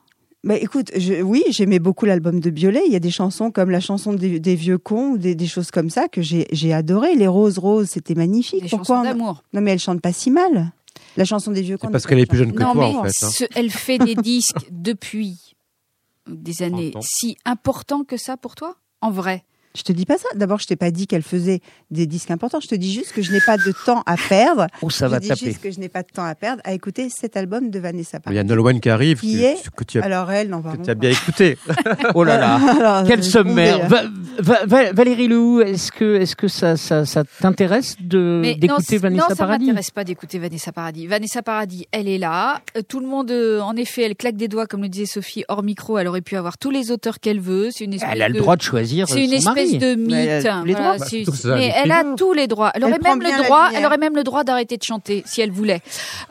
Bah écoute, je, oui, j'aimais beaucoup l'album de Biolay. Il y a des chansons comme la chanson des, des vieux cons ou des, des choses comme ça que j'ai j'ai adoré. Les roses roses, c'était magnifique. Pourquoi chansons d'amour. Non mais elle chante pas si mal. La chanson des vieux cons. C'est parce qu'elle est plus jeune que Non, toi, mais en fait. hein. elle fait des disques depuis des années 30 ans. si importants que ça pour toi En vrai? Je te dis pas ça. D'abord, je t'ai pas dit qu'elle faisait des disques importants. Je te dis juste que je n'ai pas de temps à perdre. Oh, ça je va dis taper. juste que je n'ai pas de temps à perdre à écouter cet album de Vanessa Il y Paradis. a Nolwenn qui arrive, Qui est- que tu as, Alors elle, non, que tu as bien écouté. Oh là là. Alors, Quel euh, sommaire. tombé, Va- va- va- Valérie Lou, est-ce que, est-ce que ça, ça, ça t'intéresse de d'écouter Vanessa non, ça Paradis m'intéresse pas d'écouter Vanessa Paradis. Vanessa Paradis, elle est là. Euh, Tout le monde, euh, en effet, elle claque des doigts, comme le disait Sophie, hors micro. Elle aurait pu avoir tous les auteurs qu'elle veut. C'est une espèce Elle a le de- droit de choisir C'est une son espèce de mythe. Mais elle a tous les Voilà, droits. c'est- Bah, surtout que c'est un mais elle a écrivain. tous les droits. Elle, Elle aurait prend même bien le la droit. lumière. Elle aurait même le droit d'arrêter de chanter si elle voulait.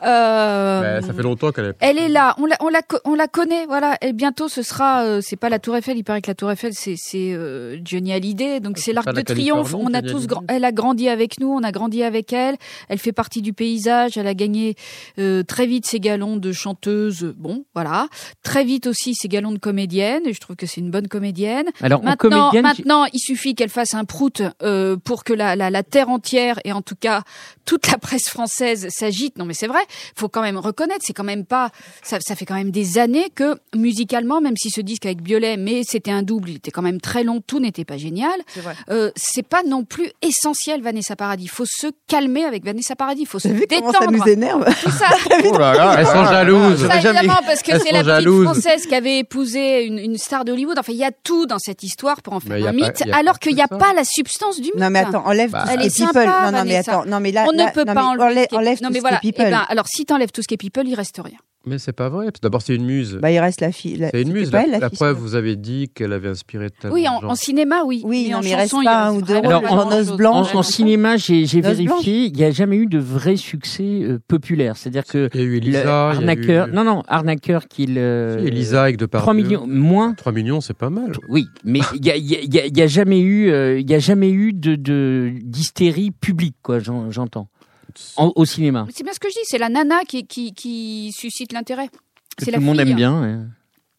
Euh, Bah, ça fait longtemps qu'elle est. Elle est là, on la, on la, co- on la connaît, voilà. Et bientôt, ce sera, euh, c'est pas la Tour Eiffel. Il paraît que la Tour Eiffel, c'est, c'est euh, Johnny Hallyday, donc Ah, c'est l'Arc pas de la Triomphe. Californie, On a Johnny tous, grand- elle a grandi avec nous, on a grandi avec elle. Elle fait partie du paysage. Elle a gagné euh, très vite ses galons de chanteuse. Bon, voilà. Très vite aussi ses galons de comédienne. Et je trouve que c'est une bonne comédienne. Alors, en Maintenant, comédienne, maintenant, il suffit qu'elle fasse un prout euh, pour que la, la, la terre entière et en tout cas toute la presse française s'agite. Non, mais c'est vrai. Faut quand même reconnaître. C'est quand même pas. Ça, ça fait quand même des années que musicalement, même si ce disque avec Biolay, mais c'était un double, il était quand même très long. Tout n'était pas génial. C'est vrai. Euh, c'est pas non plus essentiel Vanessa Paradis. Faut se calmer avec Vanessa Paradis. Faut se comment ça détendre. nous énerve? Tout ça. Oh là là, Elles sont jalouses. Ça, évidemment, parce que c'est la petite jalouses. française qui avait épousé une, une star d'Hollywood. Enfin, il y a tout dans cette histoire pour en Mais faire il y a un mythe, il alors qu'il que n'y a pas la substance du mythe. Non mais attends, enlève Bah, tout ce qui est people. sympa, non non mais attends, non mais là, On ne là- peut non, pas enlever. enlève, ce qui est- enlève non, tout mais ce voilà. qui est Eh people. ben, alors, si t'enlèves tout ce qui est people, il reste rien. Mais c'est pas vrai. D'abord, c'est une muse. Bah il reste la fille. la- c'est une muse. pas La, elle, la fille, preuve, vous avez dit qu'elle avait inspiré tellement Oui, en, en cinéma, oui. Oui, non, en mais il reste chanson, pas il un ou deux Alors, en noces blanches, En, en cinéma, j'ai vérifié, il n'y a jamais eu de vrai succès euh, populaire. C'est-à-dire que Il y a eu Elisa. arnaqueur, eu- non non, arnaqueur qu'il euh, Si, Elisa avec de 3 millions moins. 3 millions, c'est pas mal. Oui, mais il y a, il y a- il y a- il y a jamais eu, euh, il y a jamais eu de de- d'hystérie publique, quoi. j'en- J'entends. En- Au cinéma, C'est bien ce que je dis, c'est la nana qui, qui, qui suscite l'intérêt. C'est tout la le monde fille. aime bien. ouais.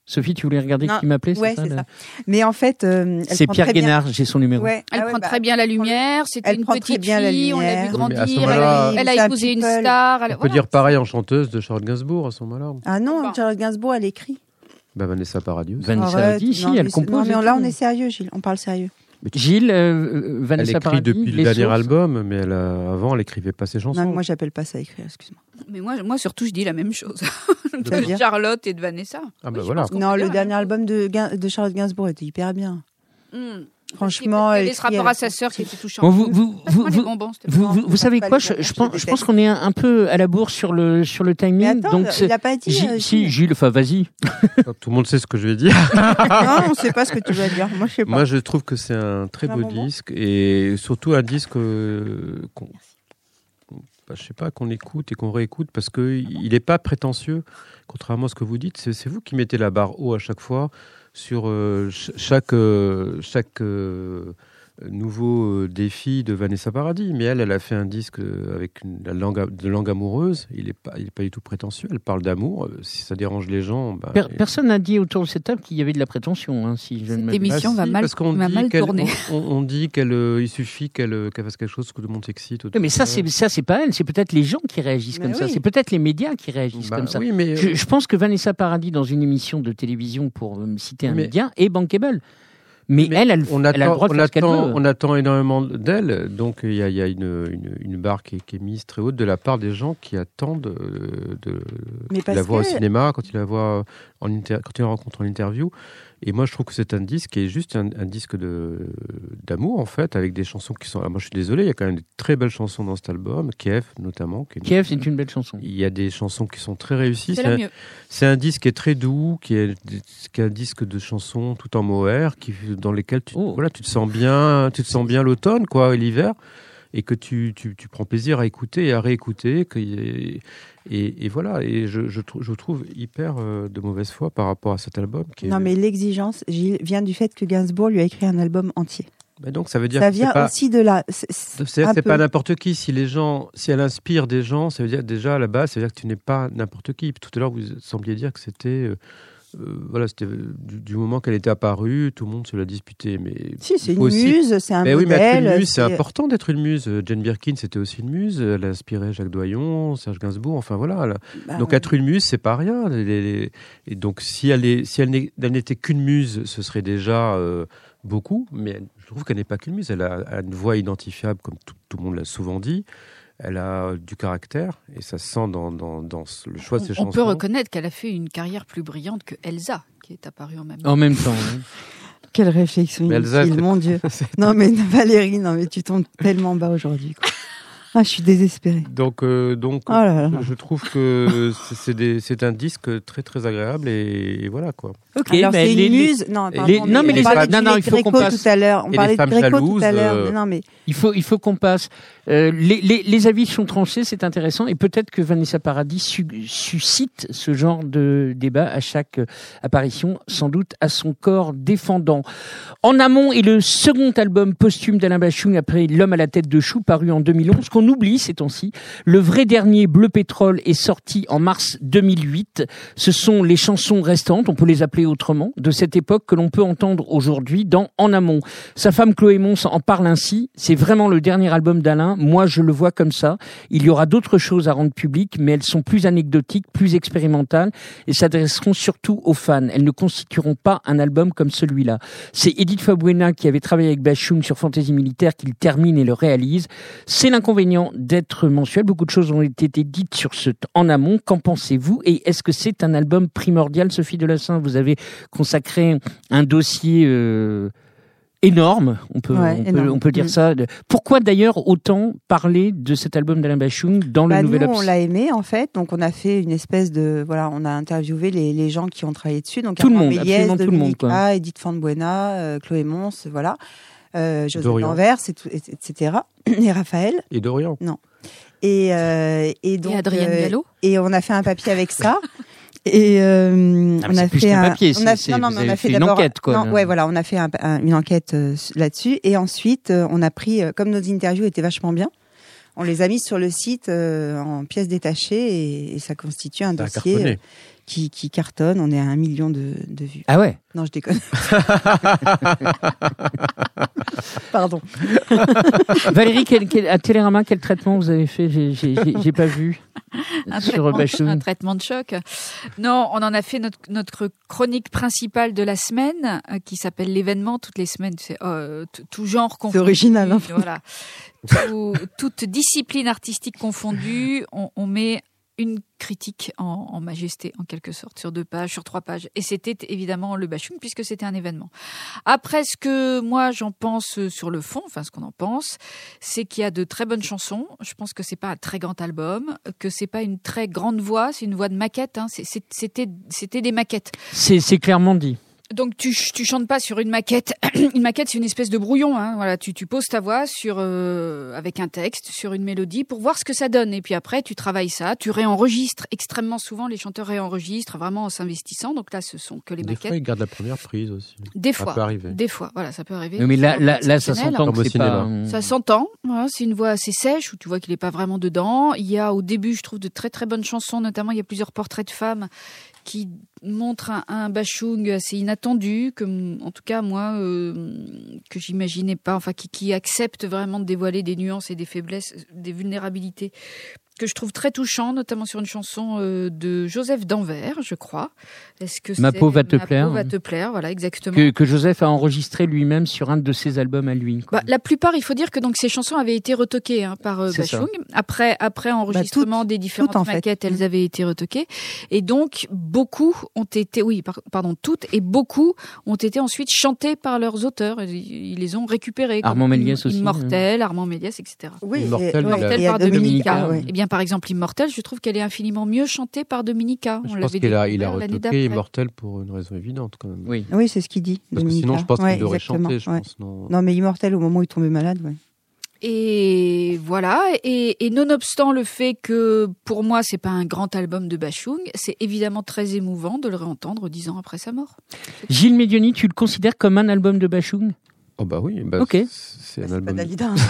Sophie, tu voulais regarder Non, qui m'appelait Ouais, ça, c'est ça. Mais en fait, euh, elle C'est prend Pierre très bien- Guénard, j'ai son numéro. Ouais. Elle Ah ouais, prend bah, très bien la lumière, c'était elle une prend très petite fille, on l'a vu grandir, elle a, elle a c'est un épousé une star. Elle, On peut voilà. dire pareil en chanteuse de Charlotte Gainsbourg à ce moment-là. Ah non, Bon. Charlotte Gainsbourg, elle écrit. Bah, Vanessa Paradis. Vanessa Paradis, si, non, elle c'est- compose. Non, mais là, on est sérieux, Gilles. On parle sérieux. Gilles, euh, Elle Vanessa écrit Paradis, depuis le dernier sources album, mais elle a- avant, elle écrivait pas ses chansons. Non, moi, j'appelle pas ça écrire, excuse-moi. Mais moi, moi surtout, je dis la même chose de Charlotte et de Vanessa. Ah bah voilà. Non, le dernier album de, Gain- de Charlotte Gainsbourg était hyper bien. chose. Franchement, il y elle avait ce rapport elle- à sa sœur qui était touchant. Bon, vous, vous, vous, vous, bonbons, vous, vous- vous savez quoi je, pense, je pense qu'on est un, un peu à la bourre sur le, sur le timing. Mais attends, donc il a pas dit. Euh, si, Gilles. Gilles, enfin, vas-y. Tout le monde sait ce que je vais dire. non, on sait pas ce que tu vas dire. Moi, je sais pas. Moi, je trouve que c'est un très Un beau bonbon disque et surtout un disque euh, qu'on, bah, je sais pas, qu'on écoute et qu'on réécoute parce que il n'est pas prétentieux, contrairement à ce que vous dites. C'est, c'est vous qui mettez la barre haut à chaque fois sur euh, ch- chaque euh, chaque euh, nouveau euh, défi de Vanessa Paradis. Mais elle, elle a fait un disque euh, avec une, la langue, de langue amoureuse. Il n'est pas, il est pas du tout prétentieux. Elle parle d'amour. Euh, Si ça dérange les gens, bah, Per- personne n'a dit autour de cette table qu'il y avait de la prétention, hein, si je ne Cette m'abuse. émission Bah va si, mal- parce qu'on va dit mal qu'elle- tourner. On, dit qu'elle, euh, il suffit qu'elle, euh, qu'elle fasse quelque chose que tout le monde s'excite. mais ça, c'est ça, c'est pas elle. C'est peut-être les gens qui réagissent Mais comme ça. C'est peut-être les médias qui réagissent Bah comme ça. Oui, mais Je, je pense que Vanessa Paradis, dans une émission de télévision, pour citer un Mais- média, est bankable. Mais, Mais elle, elle, on elle a le attend, droit de on, faire ce qu'elle attend, veut. on attend énormément d'elle, donc il y a, il y a une, une, une barre qui est, qui est mise très haute de la part des gens qui attendent euh, de, de la voir que- au cinéma, quand ils la voient en inter- quand ils la rencontrent en interview. Et moi, je trouve que c'est un disque qui est juste un, un disque de d'amour en fait, avec des chansons qui sont. ah, moi, je suis désolé, il y a quand même de très belles chansons dans cet album, Kiev notamment. qui est une- Kiev, c'est une belle chanson. Il y a des chansons qui sont très réussies. C'est un- mieux. C'est un disque qui est très doux, qui est, qui est un disque de chansons tout en mohair, qui, dans lesquels tu, Oh. voilà, tu te sens bien, tu te sens bien l'automne, quoi, et l'hiver, et que tu, tu, tu prends plaisir à écouter et à réécouter. que- et, et, et voilà, et je, je, trou- je trouve hyper euh, de mauvaise foi par rapport à cet album. Qui est- Non, mais l'exigence Gilles, vient du fait que Gainsbourg lui a écrit un album entier. Mais donc ça veut dire Ça vient pas. aussi de là. c'est- pas n'importe qui. Si les gens, si elle inspire des gens, ça veut dire déjà à la base, ça veut dire que tu n'es pas n'importe qui. Tout à l'heure, vous sembliez dire que c'était, euh, voilà, c'était euh, du, du moment qu'elle était apparue, tout le monde se l'a disputé. Mais Si, c'est une aussi- muse, c'est un Mais oui, mais être modèle. une muse, c'est important d'être une muse. Jane Birkin, c'était aussi une muse. Elle a inspiré Jacques Doyon, Serge Gainsbourg. Enfin voilà. Bah, donc être une muse, c'est pas rien. Et donc si elle est, si elle n'était qu'une muse, ce serait déjà euh, beaucoup. Mais je trouve qu'elle n'est pas qu'une muse. Elle a, elle a une voix identifiable, comme tout, tout le monde l'a souvent dit. Elle a du caractère et ça se sent dans, dans, dans le choix de ses On, chansons. on peut reconnaître qu'elle a fait une carrière plus brillante que Elsa, qui est apparue en même temps. En même temps. hein. Quelle réflexion Mais Elsa, mon Dieu. Non, mais Valérie, non, mais tu tombes tellement bas aujourd'hui. quoi. Ah, je suis désespérée. Donc, euh, donc Oh là là. je trouve que c'est- un disque très très agréable et, et voilà quoi. Ok, Alors, ben, c'est les- muse. Non, les- non, mais les- de non, non, il faut qu'on passe. tout à l'heure. On Et les parlait de femmes Gréco tout à l'heure. euh, Non, mais Il faut, il faut qu'on passe. Euh, les, les, les avis sont tranchés, c'est intéressant, et peut-être que Vanessa Paradis su- suscite ce genre de débat à chaque apparition, sans doute à son corps défendant. En amont est le second album posthume d'Alain Bachung après L'homme à la tête de chou, paru en 2011, qu'on oublie ces temps-ci. Le vrai dernier, Bleu Pétrole, est sorti en mars 2008. Ce sont les chansons restantes, on peut les appeler autrement, de cette époque que l'on peut entendre aujourd'hui dans En amont. Sa femme Chloé Mons en parle ainsi. C'est vraiment le dernier album d'Alain. Moi, je le vois comme ça. Il y aura d'autres choses à rendre publiques, mais elles sont plus anecdotiques, plus expérimentales et s'adresseront surtout aux fans. Elles ne constitueront pas un album comme celui-là. C'est Edith Fabuena qui avait travaillé avec Bachung sur Fantaisie militaire qu'il termine et le réalise. C'est l'inconvénient d'être mensuel. Beaucoup de choses ont été dites sur ce en amont. Qu'en pensez-vous Et est-ce que c'est un album primordial, Sophie Delassin? Vous avez consacré un dossier euh, énorme, on peut, Ouais, on, peut on dire Mm. ça. Pourquoi d'ailleurs autant parler de cet album d'Alain Bachung dans bah, le nous, Nouvel on Obs l'a aimé en fait. Donc, on a fait une espèce de voilà, on a interviewé les, les gens qui ont travaillé dessus. Donc, Tout le monde, absolument tout le monde, Dominique quoi. A, Edith Fambuena, euh, Chloé Mons, voilà, euh, Joseph. Danvers, et tout- et- etc. Et Raphaël. Et Dorian. Et, euh, et donc Et Adrienne euh, Gallo et on a fait un papier avec ça. Et euh, Ah, on a fait un papier, on a, non, non, on a fait fait une d'abord- enquête, quoi. Non, ouais, voilà, on a fait un- un- une enquête euh, là-dessus. Et ensuite, euh, on a pris, euh, comme nos interviews étaient vachement bien, On les a mis sur le site euh, en pièces détachées et, et ça constitue un Ça dossier qui, qui cartonne. On est à un million de, de vues. Ah ouais? Non, je déconne. Pardon. Valérie, quel, quel- à Télérama, quel traitement vous avez fait? J'ai- J'ai j'ai- j'ai pas vu. un Sur traitement, un traitement de choc. Non, on en a fait notre, notre chronique principale de la semaine, euh, qui s'appelle l'événement. Toutes les semaines, c'est euh, tout genre confondu. original, hein. Voilà. Tout- toute discipline artistique confondue, on, on met une critique en, en majesté, en quelque sorte, sur deux pages, sur trois pages. Et c'était évidemment le Bachung, puisque c'était un événement. Après, ce que moi j'en pense euh, sur le fond, enfin ce qu'on en pense, c'est qu'il y a de très bonnes chansons. Je pense que c'est pas un très grand album, que c'est pas une très grande voix, c'est une voix de maquette. Hein. C'était des maquettes. C'est clairement dit. Donc tu tu chantes pas sur une maquette. une maquette c'est une espèce de brouillon. Hein. Voilà, tu tu poses ta voix sur euh, avec un texte sur une mélodie pour voir ce que ça donne. Et puis après tu travailles ça, tu réenregistres extrêmement souvent. Les chanteurs réenregistrent vraiment en s'investissant. Donc là ce sont que les Des maquettes. fois, ils gardent la première prise aussi. Des Ça fois, peut arriver. des fois, voilà, ça peut arriver. Mais là, là, là, ça s'entend Comme que au c'est pas. cinéma. Ça s'entend, voilà, c'est une voix assez sèche où tu vois qu'il n'est pas vraiment dedans. Il y a au début, je trouve, de très très bonnes chansons, notamment il y a plusieurs portraits de femmes qui montrent un, un Bachung assez inattendu, que en tout cas moi, euh, que j'imaginais pas, enfin qui, qui accepte vraiment de dévoiler des nuances et des faiblesses, des vulnérabilités que je trouve très touchant, notamment sur une chanson euh, de Joseph d'Anvers, je crois. Est-ce que Ma peau va te Ma peau plaire. va te plaire, voilà, exactement. Que, que Joseph a enregistré lui-même sur un de ses albums à lui. quoi. Bah, la plupart, il faut dire que donc ces chansons avaient été retoquées hein, par euh. Bachung. Après, après enregistrement des différentes toutes, en fait. maquettes, elles avaient été retoquées. Et donc beaucoup ont été, oui, par- pardon, toutes et beaucoup ont été ensuite chantées par leurs auteurs. Ils, ils les ont récupérées. Armand Méliès aussi, Immortel, Armand Méliès, etc. Oui, Immortel, et- ouais, et par Dominica, Dominica, ouais. Eh bien, par exemple, Immortel, je trouve qu'elle est infiniment mieux chantée par Dominica. On Je pense qu'il a, il a retoqué. Immortel pour une raison évidente quand même. Oui. Oui, c'est ce qu'il dit. Parce que sinon, je pense Ouais, qu'il aurait exactement, chanté, je ouais. pense. Non. Non, mais Immortel, au moment où il tombait malade, ouais. Et voilà. Et, et nonobstant le fait que pour moi c'est pas un grand album de Bachung, c'est évidemment très émouvant de le réentendre dix ans après sa mort. Gilles Medioni, tu le considères comme un album de Bachung? Oh bah oui, bah, Ok. c'est- un C'est pas album. Dalida.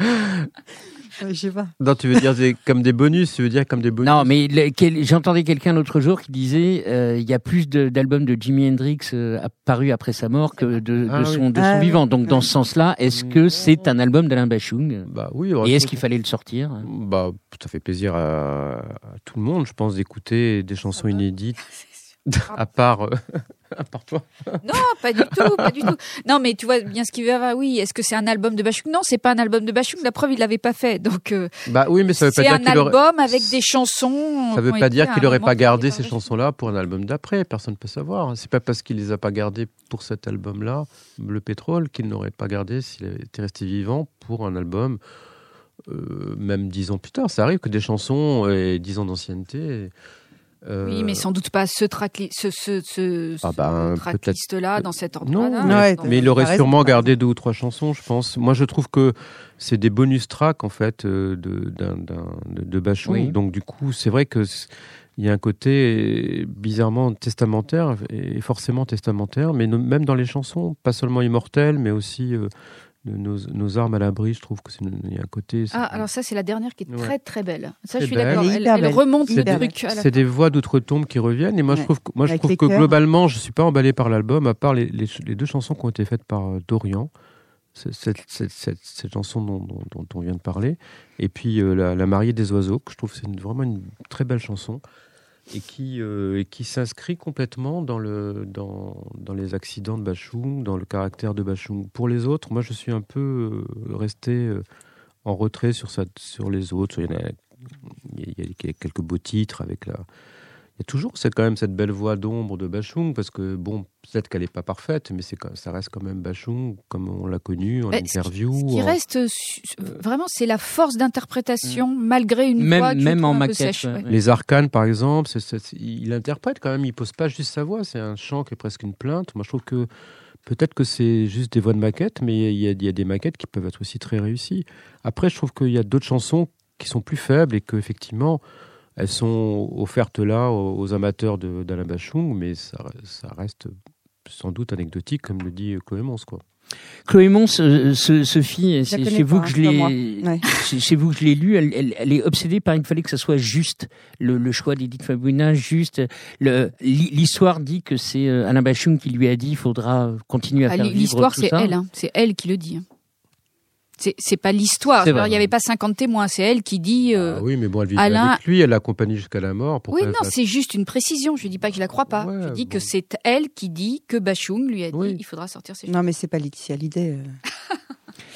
Ouais, Je sais pas. Non, tu veux dire des- comme des bonus, tu veux dire comme des bonus. Non, mais quel- j'entendais quelqu'un l'autre jour qui disait euh, il y a plus de- d'albums de Jimi Hendrix euh, apparus après sa mort que de, de Ah son, oui. de Ah son vivant. Donc dans ce sens-là, est-ce que c'est un album d'Alain Bachung? Bah oui. Et est-ce qu'il fallait le sortir? Bah, ça fait plaisir à, à tout le monde, je pense, d'écouter des chansons inédites. à part, euh, à part toi. Non, pas du tout, pas du tout. Non, mais tu vois bien ce qu'il va. Oui, est-ce que c'est un album de Bachung Non, c'est pas un album de Bachung. La preuve, il l'avait pas fait. Donc euh, Bah oui, mais ça veut pas c'est dire un qu'il aurait. album avec des chansons. Ça veut qui ont pas dire qu'il un aurait moment pas gardé ces chansons-là pour un album d'après. Personne ne peut savoir. C'est pas parce qu'il les a pas gardées pour cet album-là, Le Pétrole, qu'il n'aurait pas gardé s'il été resté vivant pour un album. euh, même dix ans plus tard, ça arrive que des chansons et dix ans d'ancienneté. Euh, Oui, mais sans doute pas ce track, ce, ce, ce, Ah ben, ce tracklist-là dans cet ordre. Non, là Ouais, Donc, Mais il aurait sûrement gardé deux ou trois chansons, je pense. Moi, je trouve que c'est des bonus tracks, en fait, euh, de, d'un, d'un- de, de Bachung. Oui. Donc, du coup, c'est vrai que il y a un côté euh, bizarrement testamentaire, et forcément testamentaire, mais même dans les chansons, pas seulement immortel, mais aussi euh, de nos, nos armes à l'abri, je trouve que c'est il y a un côté. Ah, alors ça, c'est la dernière qui est Ouais. très très belle. Ça, Très je suis d'accord. Elle Elle, remonte le truc. à la c'est des voix d'outre-tombe qui reviennent. Et moi, je trouve, que- moi, je trouve que globalement, je suis pas emballé par l'album, à part les, les, les deux chansons qui ont été faites par euh, Dorian. Cette, cette, cette, cette chanson dont, dont- dont on vient de parler. Et puis euh, la, la mariée des oiseaux, que je trouve c'est vraiment une très belle chanson. Et qui, euh, qui s'inscrit complètement dans, le, dans, dans les accidents de Bachung, dans le caractère de Bachung. Pour les autres, moi je suis un peu euh, resté euh, en retrait sur, ça, sur les autres. Il y a quelques beaux titres avec la. Y a toujours c'est quand même cette belle voix d'ombre de Bachung, parce que bon, peut-être qu'elle n'est pas parfaite, mais c'est ça reste quand même Bachung, comme on l'a connu en Mais ce qui- interview. Ce qui en- reste vraiment, c'est la force d'interprétation malgré une Même- voix même en un peu maquette, sèche, ouais. ouais. Les arcanes, par exemple, il interprète quand même, il pose pas juste sa voix, c'est un chant qui est presque une plainte. Moi, je trouve que peut-être que c'est juste des voix de maquette, mais il y, a, il y a des maquettes qui peuvent être aussi très réussies. Après, je trouve qu'il y a d'autres chansons qui sont plus faibles et qu'effectivement, elles sont offertes là aux, amateurs d'Alain Bachung, mais ça, ça reste sans doute anecdotique, comme le dit. Quoi. Chloé Mons, euh, ce- Sophie, c'est connais chez vous pas, que hein, je c'est l'ai. Ouais. c'est chez vous que je l'ai lu. Elle, elle- elle est obsédée par il fallait que ça soit juste le, le choix d'Edith Fabrina, juste. L'histoire dit que c'est euh, Alain Bachung qui lui a dit il faudra continuer à Ah, faire vivre L'histoire, tout c'est ça. elle. hein. C'est elle qui le dit. C'est pas l'histoire. Il n'y avait pas 50 témoins. C'est elle qui dit. euh, Ah oui, mais bon, elle vivait Alain- avec lui, elle l'a accompagné jusqu'à la mort. Pour Oui, non, c'est juste une précision. Je dis pas que je la crois pas. Ouais, je dis bon. que c'est elle qui dit que Bachung lui a dit Oui. il faudra sortir ses Non, mais c'est pas Laetitia Hallyday. euh.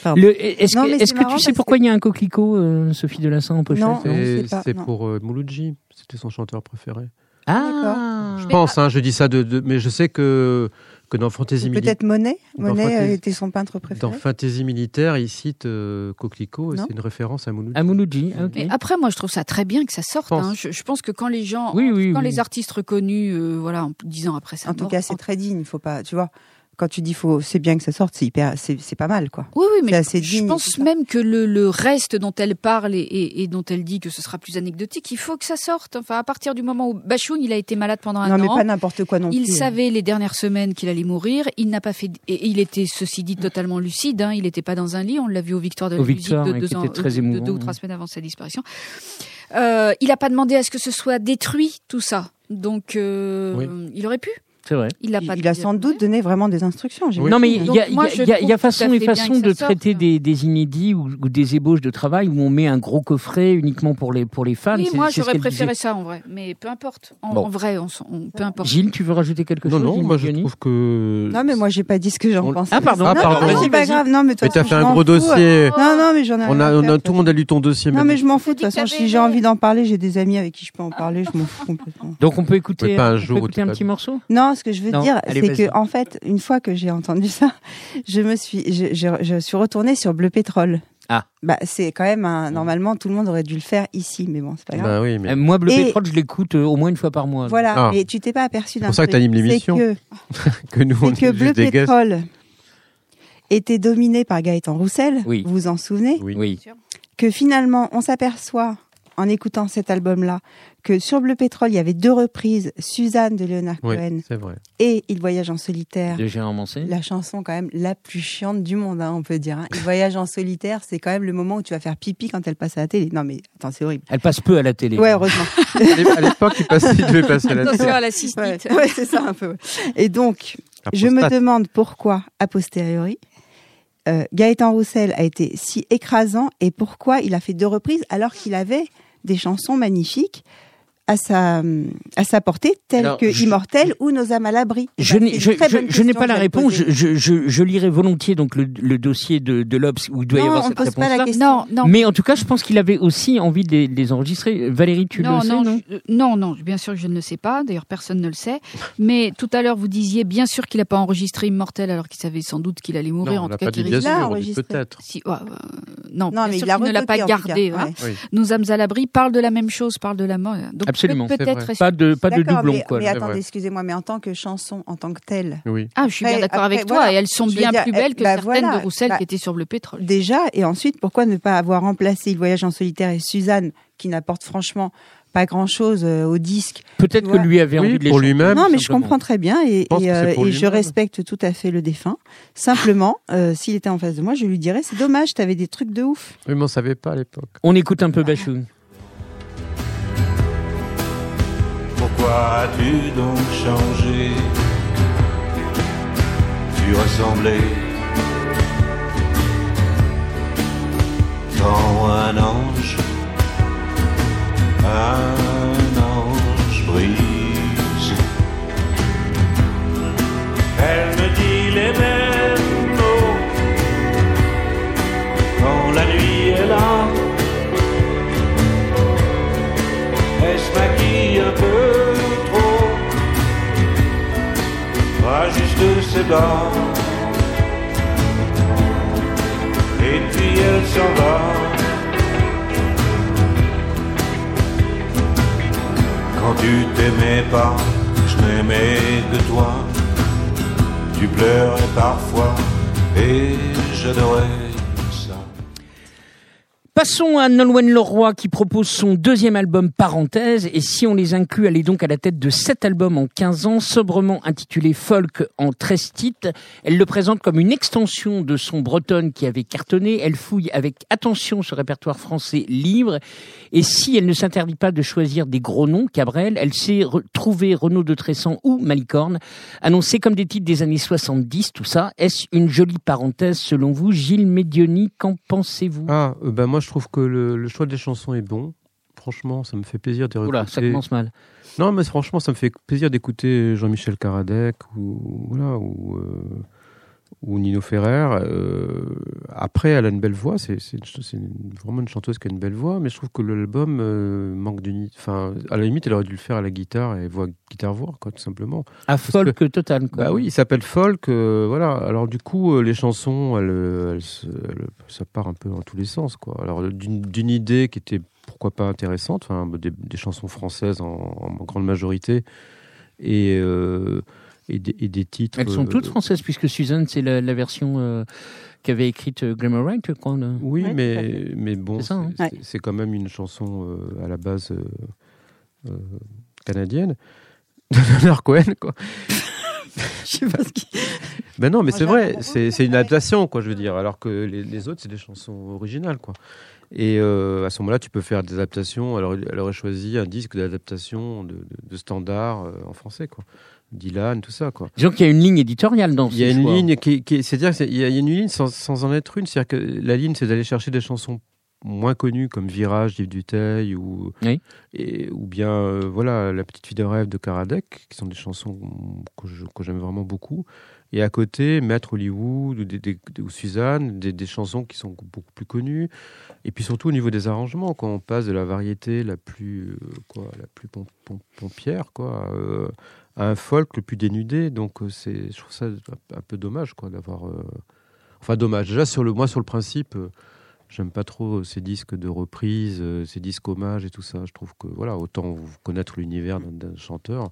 Est-ce que, tu sais pourquoi que- il y a un coquelicot, euh, Sophie Delassin, en pochette Non. C'est pour euh, Mouloudji, c'était son chanteur préféré. Ah, Je pense, hein, je dis ça de, de- mais je sais que que dans Fantasy Militaire, Peut-être Monet. Monet euh, était son peintre préféré. dans Fantasy Militaire, il cite euh, Coquelicot c'est une référence à Mouloudji. à Mouloudji, ah, ok. Mais après, moi, je trouve ça très bien que ça sorte. pense. hein. Je, je pense que quand les gens, Oui, oui, quand oui. les artistes reconnus, euh, voilà, en dix ans après ça. En tout cas, c'est très digne. Il faut pas, tu vois, quand tu dis faut, c'est bien que ça sorte, c'est hyper, c'est c'est pas mal, quoi. Oui, oui, mais assez je digne, pense même que le, le reste dont elle parle et, et- et dont elle dit que ce sera plus anecdotique, il faut que ça sorte. Enfin, à partir du moment où Bachoun, il a été malade pendant un Non, mais an. pas n'importe quoi non Il plus. hein. savait les dernières semaines qu'il allait mourir. Il n'a pas fait. Et il était, ceci dit, totalement lucide. hein. Il n'était pas dans un lit. On l'a vu au Victoire de la Au musique Victoire, de ouais, deux, qui ans, était très de émouvant, deux ou ouais. trois semaines avant sa disparition. Euh, il n'a pas demandé à ce que ce soit détruit tout ça. Donc, euh, Oui. il aurait pu. C'est vrai. Il a pas. il a sans doute donné vraiment des instructions. Non, mais il y a, y y y façon et façon de sorte. traiter des, des inédits ou, ou des ébauches de travail où on met un gros coffret uniquement pour les, pour les fans. Oui, moi, j'aurais préféré disait. ça en vrai. Mais peu importe. En, Bon. en vrai, on, s'en- on- peu importe. Gilles, tu veux rajouter quelque Non, chose non, Gilles moi je trouve que. Non, mais moi, j'ai pas dit ce que j'en pense. Ah, pardon. Ah, Non, pardon. non, c'est pas grave. Non, mais t'as fait un gros fous. dossier. Non, non, mais j'en ai On a, tout le monde a lu ton dossier. Non, mais je m'en fous. De toute façon, si j'ai envie d'en parler, j'ai des amis avec qui je peux en parler. Je m'en fous complètement. Donc on peut écouter, un petit morceau Non, ce que je veux Non, dire, c'est que en fait, une fois que j'ai entendu ça, je me suis, je, je- je suis retournée sur Bleu Pétrole. Ah. Bah, c'est quand même un, normalement, tout le monde aurait dû le faire ici, mais bon, c'est pas grave. Bah oui, mais Euh, Moi, Bleu Et- Pétrole, je l'écoute euh, au moins une fois par mois. Voilà, Ah. mais tu t'es pas aperçu d'un pour ça que t'animes c'est l'émission. que- que nous on C'est que est Bleu guests. Pétrole était dominé par Gaëtan Roussel, Oui. vous vous en souvenez Oui. Oui. Que finalement, on s'aperçoit, en écoutant cet album-là, que sur Bleu Pétrole, il y avait deux reprises, Suzanne de Leonard Oui, Cohen vrai. et Il voyage en solitaire. De Gérard Manset. La chanson quand même la plus chiante du monde, hein, on peut dire. hein. Il voyage en solitaire, c'est quand même le moment où tu vas faire pipi quand elle passe à la télé. Non mais attends, c'est horrible. Elle passe peu à la télé. Ouais, heureusement. À l'époque, il passait, il devait passer la Attention télé. à la cystite. Ouais, ouais, c'est ça un peu. ouais. Et donc, La je me demande pourquoi, a posteriori, euh, Gaëtan Roussel a été si écrasant et pourquoi il a fait deux reprises alors qu'il avait des chansons magnifiques à sa, à sa portée, Alors, que je- Immortel ou Nos âmes à l'abri. Je n'ai je, je- pas la réponse. Je, je, je, je lirai volontiers donc le, le dossier de, de l'Obs où il doit y Non, avoir on cette pose pas la question. Non, non. Mais en tout cas, je pense qu'il avait aussi envie de les, de les enregistrer. Valérie, tu non, le sais, non, euh, non, non, bien sûr que je ne le sais pas. D'ailleurs, personne ne le sait. Mais tout à l'heure, vous disiez bien sûr qu'il n'a pas enregistré Immortel alors qu'il savait sans doute qu'il allait mourir. Non, en tout cas, qu'il peut-être. Si, ouais, euh, non, Non, bien mais sûr il ne l'a pas gardé. cas. Oui. Nos âmes à l'abri parlent de la même chose, parlent de la mort. Donc Absolument, peut- peut-être. Pas de, pas de doublon, mais, quoi. mais c'est attendez, excusez-moi, mais en tant que chanson, en tant que telle, Oui. Ah, je suis bien d'accord avec toi. voilà. Et elles sont bien dire, plus belles que bah, certaines voilà. de Roussel Bah, qui étaient sur le pétrole. déjà, et ensuite, pourquoi ne pas avoir remplacé Il voyage en solitaire et Suzanne, qui n'apporte franchement pas grand-chose euh, au disque Peut-être que lui avait Oui, envie de les pour lui-même. Non, mais je comprends très bien et, euh, je lui-même. respecte tout à fait le défunt. Simplement, euh, s'il était en face de moi, je lui dirais c'est dommage, t'avais des trucs de ouf. Oui, mais on savait pas à l'époque. On écoute un peu Bachoun. Pourquoi as-tu donc changé Tu ressemblais tant un ange, Et puis elle s'en va. Quand tu t'aimais pas Je m'aimais de toi. Tu pleurais parfois Et j'adorais Passons à Nolwenn Leroy qui propose son deuxième album Parenthèse et si on les inclut, elle est donc à la tête de sept albums en 15 ans, sobrement intitulé Folk en 13 titres. Elle le présente comme une extension de son bretonne qui avait cartonné. Elle fouille avec attention ce répertoire français libre et si elle ne s'interdit pas de choisir des gros noms, Cabrel, elle sait trouver Renaud de Tressan ou Malicorne, annoncés comme des titres des années 70, tout ça. Est-ce une jolie parenthèse selon vous Gilles Medioni, qu'en pensez-vous? Ah, euh, ben moi je trouve que le, le choix des chansons est bon. Franchement, ça me fait plaisir de Oula, ça commence mal. Non, mais franchement, ça me fait plaisir d'écouter Jean-Michel Karadec ou, voilà, ou, euh, ou Nino Ferrer. Euh, après, elle a une belle voix. C'est vraiment une chanteuse qui a une belle voix, mais je trouve que l'album euh, manque d'unité. Enfin, à la limite, elle aurait dû le faire à la guitare et voix guitare-voix, quoi, tout simplement. À folk total. Quoi. Bah oui, il s'appelle folk. euh, voilà. Alors du coup, les chansons, elles, elles se- elles- ça part un peu dans tous les sens, quoi. Alors d'une idée qui était pourquoi pas intéressante, des, des chansons françaises en, en grande majorité, et et, des, et des titres. Elles sont euh, toutes françaises puisque Suzanne, c'est la, la version euh, qu'avait écrite euh, Glamour Wright, je crois. Oui, Ouais, mais mais bon, C'est ça, hein. c'est Ouais. quand même une chanson euh, à la base euh, euh, canadienne. de Leonard Cohen, quoi. Je sais pas ce qui- Ben non, mais Moi, c'est vrai, c'est c'est une adaptation, quoi, je veux dire, alors que les, les autres, c'est des chansons originales, quoi. Et euh, à ce moment-là, tu peux faire des adaptations. Alors, elle aurait choisi un disque d'adaptation de, de, de standard euh, en français, quoi. Dylan, tout ça, quoi. Disons qu'il y a une ligne éditoriale dans Il y a ce une choix. ligne qui, qui c'est-à-dire qu'il y a une ligne sans, sans en être une. C'est-à-dire que la ligne, c'est d'aller chercher des chansons moins connues comme Virage d'Yves Duteil ou, Oui. et, ou bien euh, voilà La petite fille de rêve de Karadec, qui sont des chansons que j'aime vraiment beaucoup. Et à côté, Maître Hollywood ou, des, des- ou Suzanne, des, des chansons qui sont beaucoup plus connues. Et puis surtout au niveau des arrangements, quand on passe de la variété la plus, euh, quoi, la plus pom- pom- pompière, quoi, euh, à un folk le plus dénudé. Donc euh, c'est, je trouve ça un, peu dommage, quoi, d'avoir. euh, Enfin dommage. Déjà sur le, moi sur le principe, euh, j'aime pas trop ces disques de reprise, ces disques hommages et tout ça. Je trouve que voilà, autant connaître l'univers d'un, chanteur.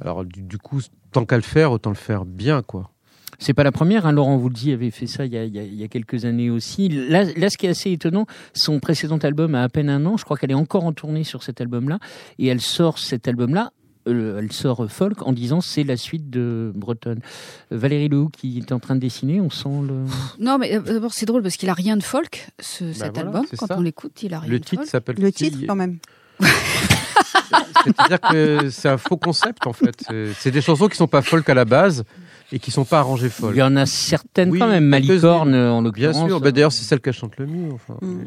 Alors du, coup, tant qu'à le faire, autant le faire bien, quoi. C'est pas la première. Hein. Laurent Voulzy avait fait ça il y, a, il y a- il y a quelques années aussi. Là, là, ce qui est assez étonnant, son précédent album a à peine un an. Je crois qu'elle est encore en tournée sur cet album-là. Et elle sort cet album-là. Euh, elle sort euh, folk en disant c'est la suite de Bretonne. Euh, Valérie Lehoux qui est en train de dessiner, on sent le. Non, mais euh, d'abord, c'est drôle parce qu'il a rien de folk, ce, cet Bah voilà, album. Quand ça. on l'écoute, il a rien Le de titre folk. s'appelle Le titre, quand même. C'est-à-dire que c'est un faux concept en fait. C'est- des chansons qui sont pas folk à la base et qui sont pas arrangées Il folk. y en a certaines Oui, quand même. Malicorne, quelques-unes. en Bien l'occurrence. sûr. Bah, D'ailleurs, c'est celle qu'elle chante le mieux. Enfin. Mm.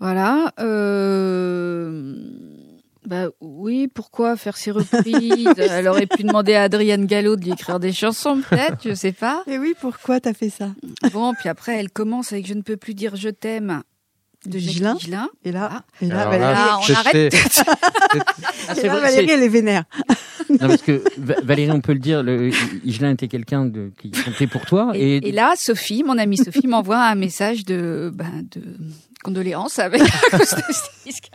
Voilà. euh, Bah oui, pourquoi faire ces reprises? Elle aurait pu demander à Adrienne Gallo de lui écrire des chansons, peut-être, je sais pas. Et oui, pourquoi t'as fait ça? Bon, puis après, elle commence avec Je ne peux plus dire je t'aime de Ghislain. Ghislain. Et là, Ah. et là, Valérie, là, on arrête. c'est- Ah, et là, Valérie, elle est vénère. Non, parce que Va- Valérie, on peut le dire, le, Igelin était quelqu'un de- qui comptait pour toi. Et, Et, et là, Sophie, mon amie Sophie, m'envoie un message de, ben, de condoléances avec à cause de ce disque.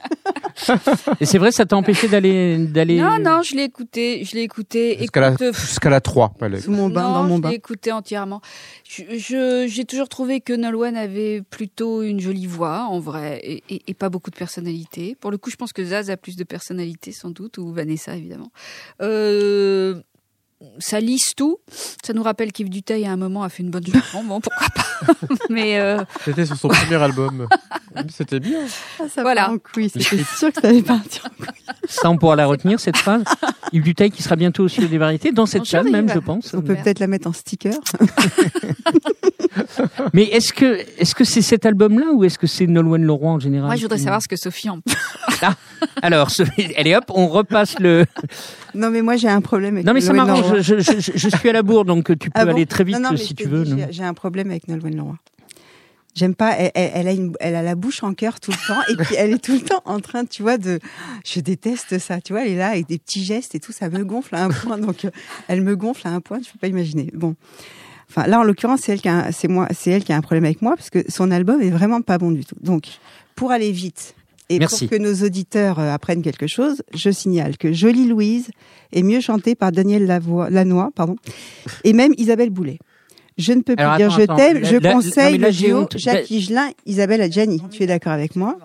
et c'est vrai, ça t'a empêché d'aller, d'aller. Non, non, je l'ai écouté, je l'ai écouté. Jusqu'à la, euh, jusqu'à la 3. elle est- Sous mon bain, non, dans mon je bain. l'ai écouté entièrement. Je, je- j'ai toujours trouvé que Nolwenn avait plutôt une jolie voix, en vrai, et, et- et pas beaucoup de personnalité. Pour le coup, je pense que Zaz a plus de personnalité, sans doute, ou Vanessa, évidemment. Euh, ça lisse tout. Ça nous rappelle qu'Yves Duteil, à un moment, a fait une bonne chanson. Bon, pourquoi pas Mais euh, C'était sur son premier album. C'était bien. Ah, ça Voilà. en couille. C'était sûr que ça allait partir en couille. Ça, on pourra la retenir, cette phrase. Yves Duteil qui sera bientôt au Ciel des variétés, dans cette salle même, je pense. On peut peut-être la mettre en sticker. Mais est-ce que, est-ce que c'est cet album-là ou est-ce que c'est Nolwenn Leroy en général moi, je voudrais savoir ce que Sophie en pense. Alors, ce- allez hop, on repasse le. Non, mais moi, j'ai un problème avec Non, mais ça Nolwenn m'arrange. Leroy. Je, je- je- je suis à la bourre, donc tu peux Ah bon aller très vite Non, non, mais si je tu veux. dis, non j'ai- J'ai un problème avec Nolwenn Leroy. J'aime pas, elle, elle- elle a une, elle a la bouche en cœur tout le temps, et puis elle est tout le temps en train, tu vois, de, je déteste ça, tu vois, elle est là avec des petits gestes et tout, ça me gonfle à un point, donc euh, elle me gonfle à un point, tu peux pas imaginer. Bon, enfin là en l'occurrence c'est elle qui a, un- c'est moi, c'est elle qui a un problème avec moi parce que son album est vraiment pas bon du tout. Donc pour aller vite et Merci. pour que nos auditeurs euh, apprennent quelque chose, je signale que Jolie Louise est mieux chantée par Daniel Lavoie- Lanois, pardon, et même Isabelle Boulet. Je ne peux plus Alors, dire attends, je t'aime. Je conseille là, le duo. Jacques Higelin, Isabelle Adjani. Tu es d'accord avec moi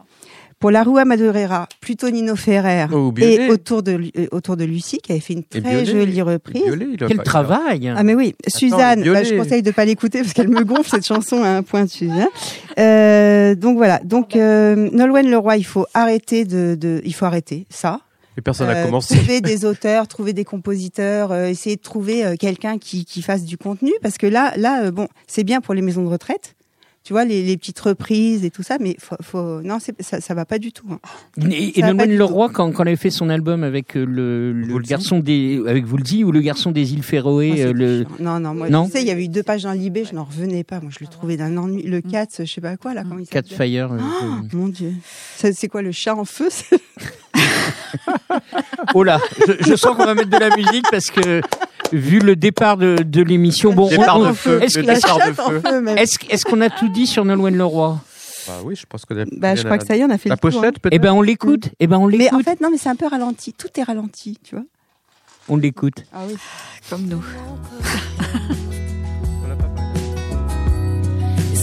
Pour la Rua Madureira, plutôt Nino Ferrer Oh, et autour de, euh, autour de Lucie, qui avait fait une Et très Biolay. jolie reprise. Biolay, il a Quel travail Ah mais oui, Suzanne, bah, je conseille de pas l'écouter parce qu'elle me gonfle cette chanson à un point de Suzanne. Euh, donc voilà, donc euh, Nolwenn Leroy, il faut arrêter de, de il faut arrêter ça. Et personne n'a Euh, commencé. trouver des auteurs, trouver des compositeurs, euh, essayer de trouver euh, quelqu'un qui, qui fasse du contenu parce que là là euh, bon, c'est bien pour les maisons de retraite. Tu vois les, les petites reprises et tout ça mais faut, faut non, ça ça va pas du tout. hein. Et, et Nolwenn Leroy, quand, quand elle avait fait son album avec euh, le, garçon des, avec Woolsey ou le garçon des îles Ah, Féroé, c'est euh, le. Non non, moi Non tu sais, il y avait eu deux pages dans Libé, je n'en revenais pas. Moi je le trouvais d'un ennui le 4, je sais pas quoi là comment il Fire. euh, euh. Mon Dieu. C'est quoi le chat en feu Oh là, je, je sens qu'on va mettre de la musique parce que vu le départ de, de l'émission, bon, Départ on- de feu. est-ce est-ce est-ce qu'on a tout dit sur Nolwenn Leroy? Bah oui, je pense que. la- Bah, je crois que ça y est, on a fait La le tour, hein. pochette, peut-être Eh ben, on l'écoute. Eh ben, on Mais en l'écoute. fait, non, mais c'est un peu ralenti. Tout est ralenti, tu vois. On l'écoute. Ah oui. Comme nous.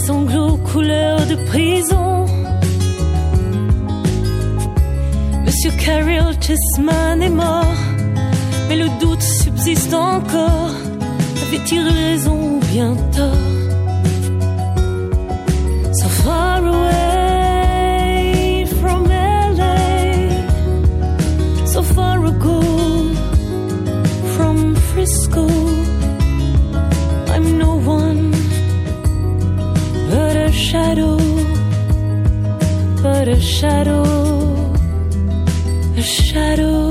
Sanglots couleur de prison. Monsieur Carol Chessman est mort, mais le doute subsiste encore. Avait-il raison ou bien? So far away from LA, so far ago from Frisco. I'm no one but a shadow, but a shadow, a shadow.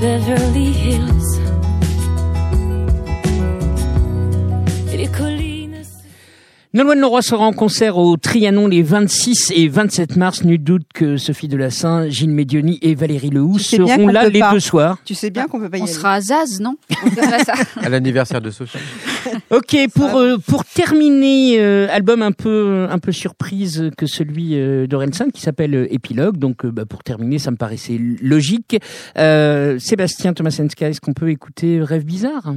Beverly Hills. Nolwenn Leroy sera en concert au Trianon les 26 et 27 mars. Nul doute que Sophie Delassin, Gilles Médioni et Valérie Lehoux Tu sais bien seront là les pas. deux soirs. Tu sais bien qu'on peut pas y On aller. sera à Zaz, non? On verra ça. À l'anniversaire de Sophie. Ok, pour euh, pour terminer, euh, album un peu un peu surprise que celui euh, d'Orelsan qui s'appelle euh, Épilogue. Donc, euh, bah, pour terminer, ça me paraissait logique. Euh, Sébastien Tomasenska, est-ce qu'on peut écouter Rêve bizarre?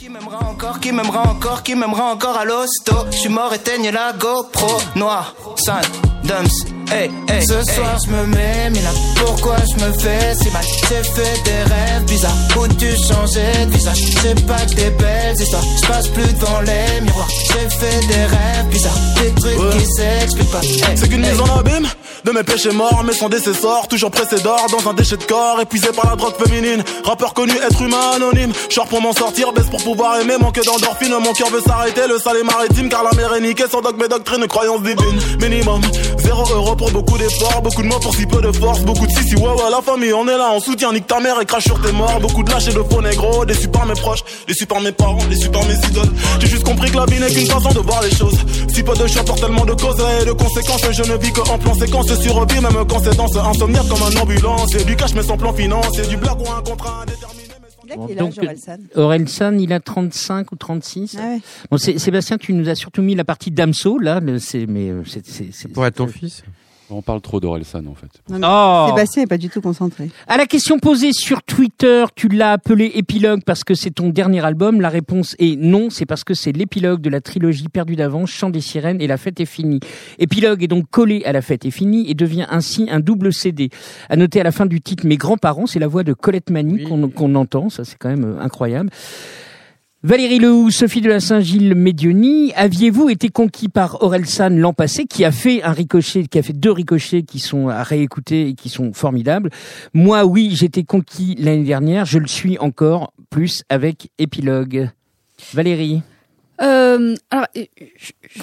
Qui m'aimera encore, qui m'aimera encore, qui m'aimera encore à l'hosto? Je suis mort, éteigne la GoPro. Noir, Sun, Dumps, hey, hey Ce soir je me mets, mais là pourquoi je me fais si mal? J'ai fait des rêves bizarres Où tu changeais de visage? C'est pas que des belles histoires Je passe plus devant les miroirs J'ai fait des rêves bizarres Des trucs qui s'expliquent pas hey, C'est qu'une hey. mise en abîme de mes péchés morts, mais sans décessor, toujours pressé d'or dans un déchet de corps, épuisé par la drogue féminine. Rappeur connu, être humain anonyme. Short pour m'en sortir, baisse pour pouvoir aimer, manque d'endorphine. Mon cœur veut s'arrêter, le sale est maritime, car la mer est niquée sans dogme et doctrine, croyance divine. Minimum, zéro euro pour beaucoup d'efforts, beaucoup de mots pour si peu de force, beaucoup de si si ouais ouais, la famille, on est là, on soutient, nique ta mère et crache sur tes morts. Beaucoup de lâches et de faux négros, déçus par mes proches, déçus par mes parents, déçus par mes idoles. J'ai juste compris que la vie n'est qu'une façon de voir les choses. Si peu de choix pour tellement de causes et de conséquences, je ne vis que en plan séquence survie, même quand c'est dans ce insomniaque comme un ambulance. Et du cash, mais sans plan financier, du blague ou un contrat indéterminé. Il a donc, âge, Orelsan Orelsan, il a 35 ou 36. Ah ouais. Bon, c'est- Sébastien, tu nous as surtout mis la partie Damso, là, c'est, mais euh, c'est, Pour être ton fils. On parle trop d'Orelsan en fait. Non, Oh Sébastien est pas du tout concentré. À la question posée sur Twitter, tu l'as appelé épilogue parce que c'est ton dernier album. La réponse est non, c'est parce que c'est l'épilogue de la trilogie perdue d'avance, Chant des sirènes et La fête est finie. Épilogue est donc collé à La fête est finie et devient ainsi un double CD. À noter à la fin du titre Mes grands-parents, c'est la voix de Colette Mani Oui. qu'on, qu'on entend, ça c'est quand même euh, incroyable. Valérie Lehoux, Sophie de la Saint-Gilles Médioni, aviez-vous été conquis par Orelsan l'an passé, qui a fait un ricochet, qui a fait deux ricochets qui sont à réécouter et qui sont formidables? Moi, oui, j'étais conquis l'année dernière, je le suis encore plus avec Épilogue. Valérie? Euh, alors, euh,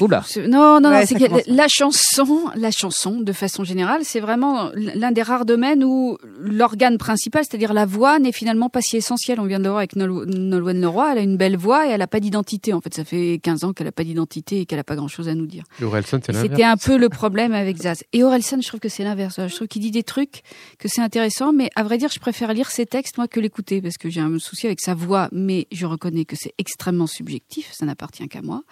Oula. non, non, non, c'est que la chanson, la chanson, de façon générale, c'est vraiment l'un des rares domaines où l'organe principal, c'est-à-dire la voix, n'est finalement pas si essentiel. On vient de le voir avec Nol- Nolwenn Leroy, elle a une belle voix et elle n'a pas d'identité. En fait, ça fait 15 ans qu'elle n'a pas d'identité et qu'elle n'a pas grand-chose à nous dire. Et Orelsan, c'est Et l'inverse. C'était un peu le problème avec Zaz. Et Orelsan, je trouve que c'est l'inverse. Je trouve qu'il dit des trucs, que c'est intéressant, mais à vrai dire, je préfère lire ses textes, moi, que l'écouter, parce que j'ai un souci avec sa voix, mais je reconnais que c'est extrêmement subjectif, ça n'appartient n'appartient qu'à moi.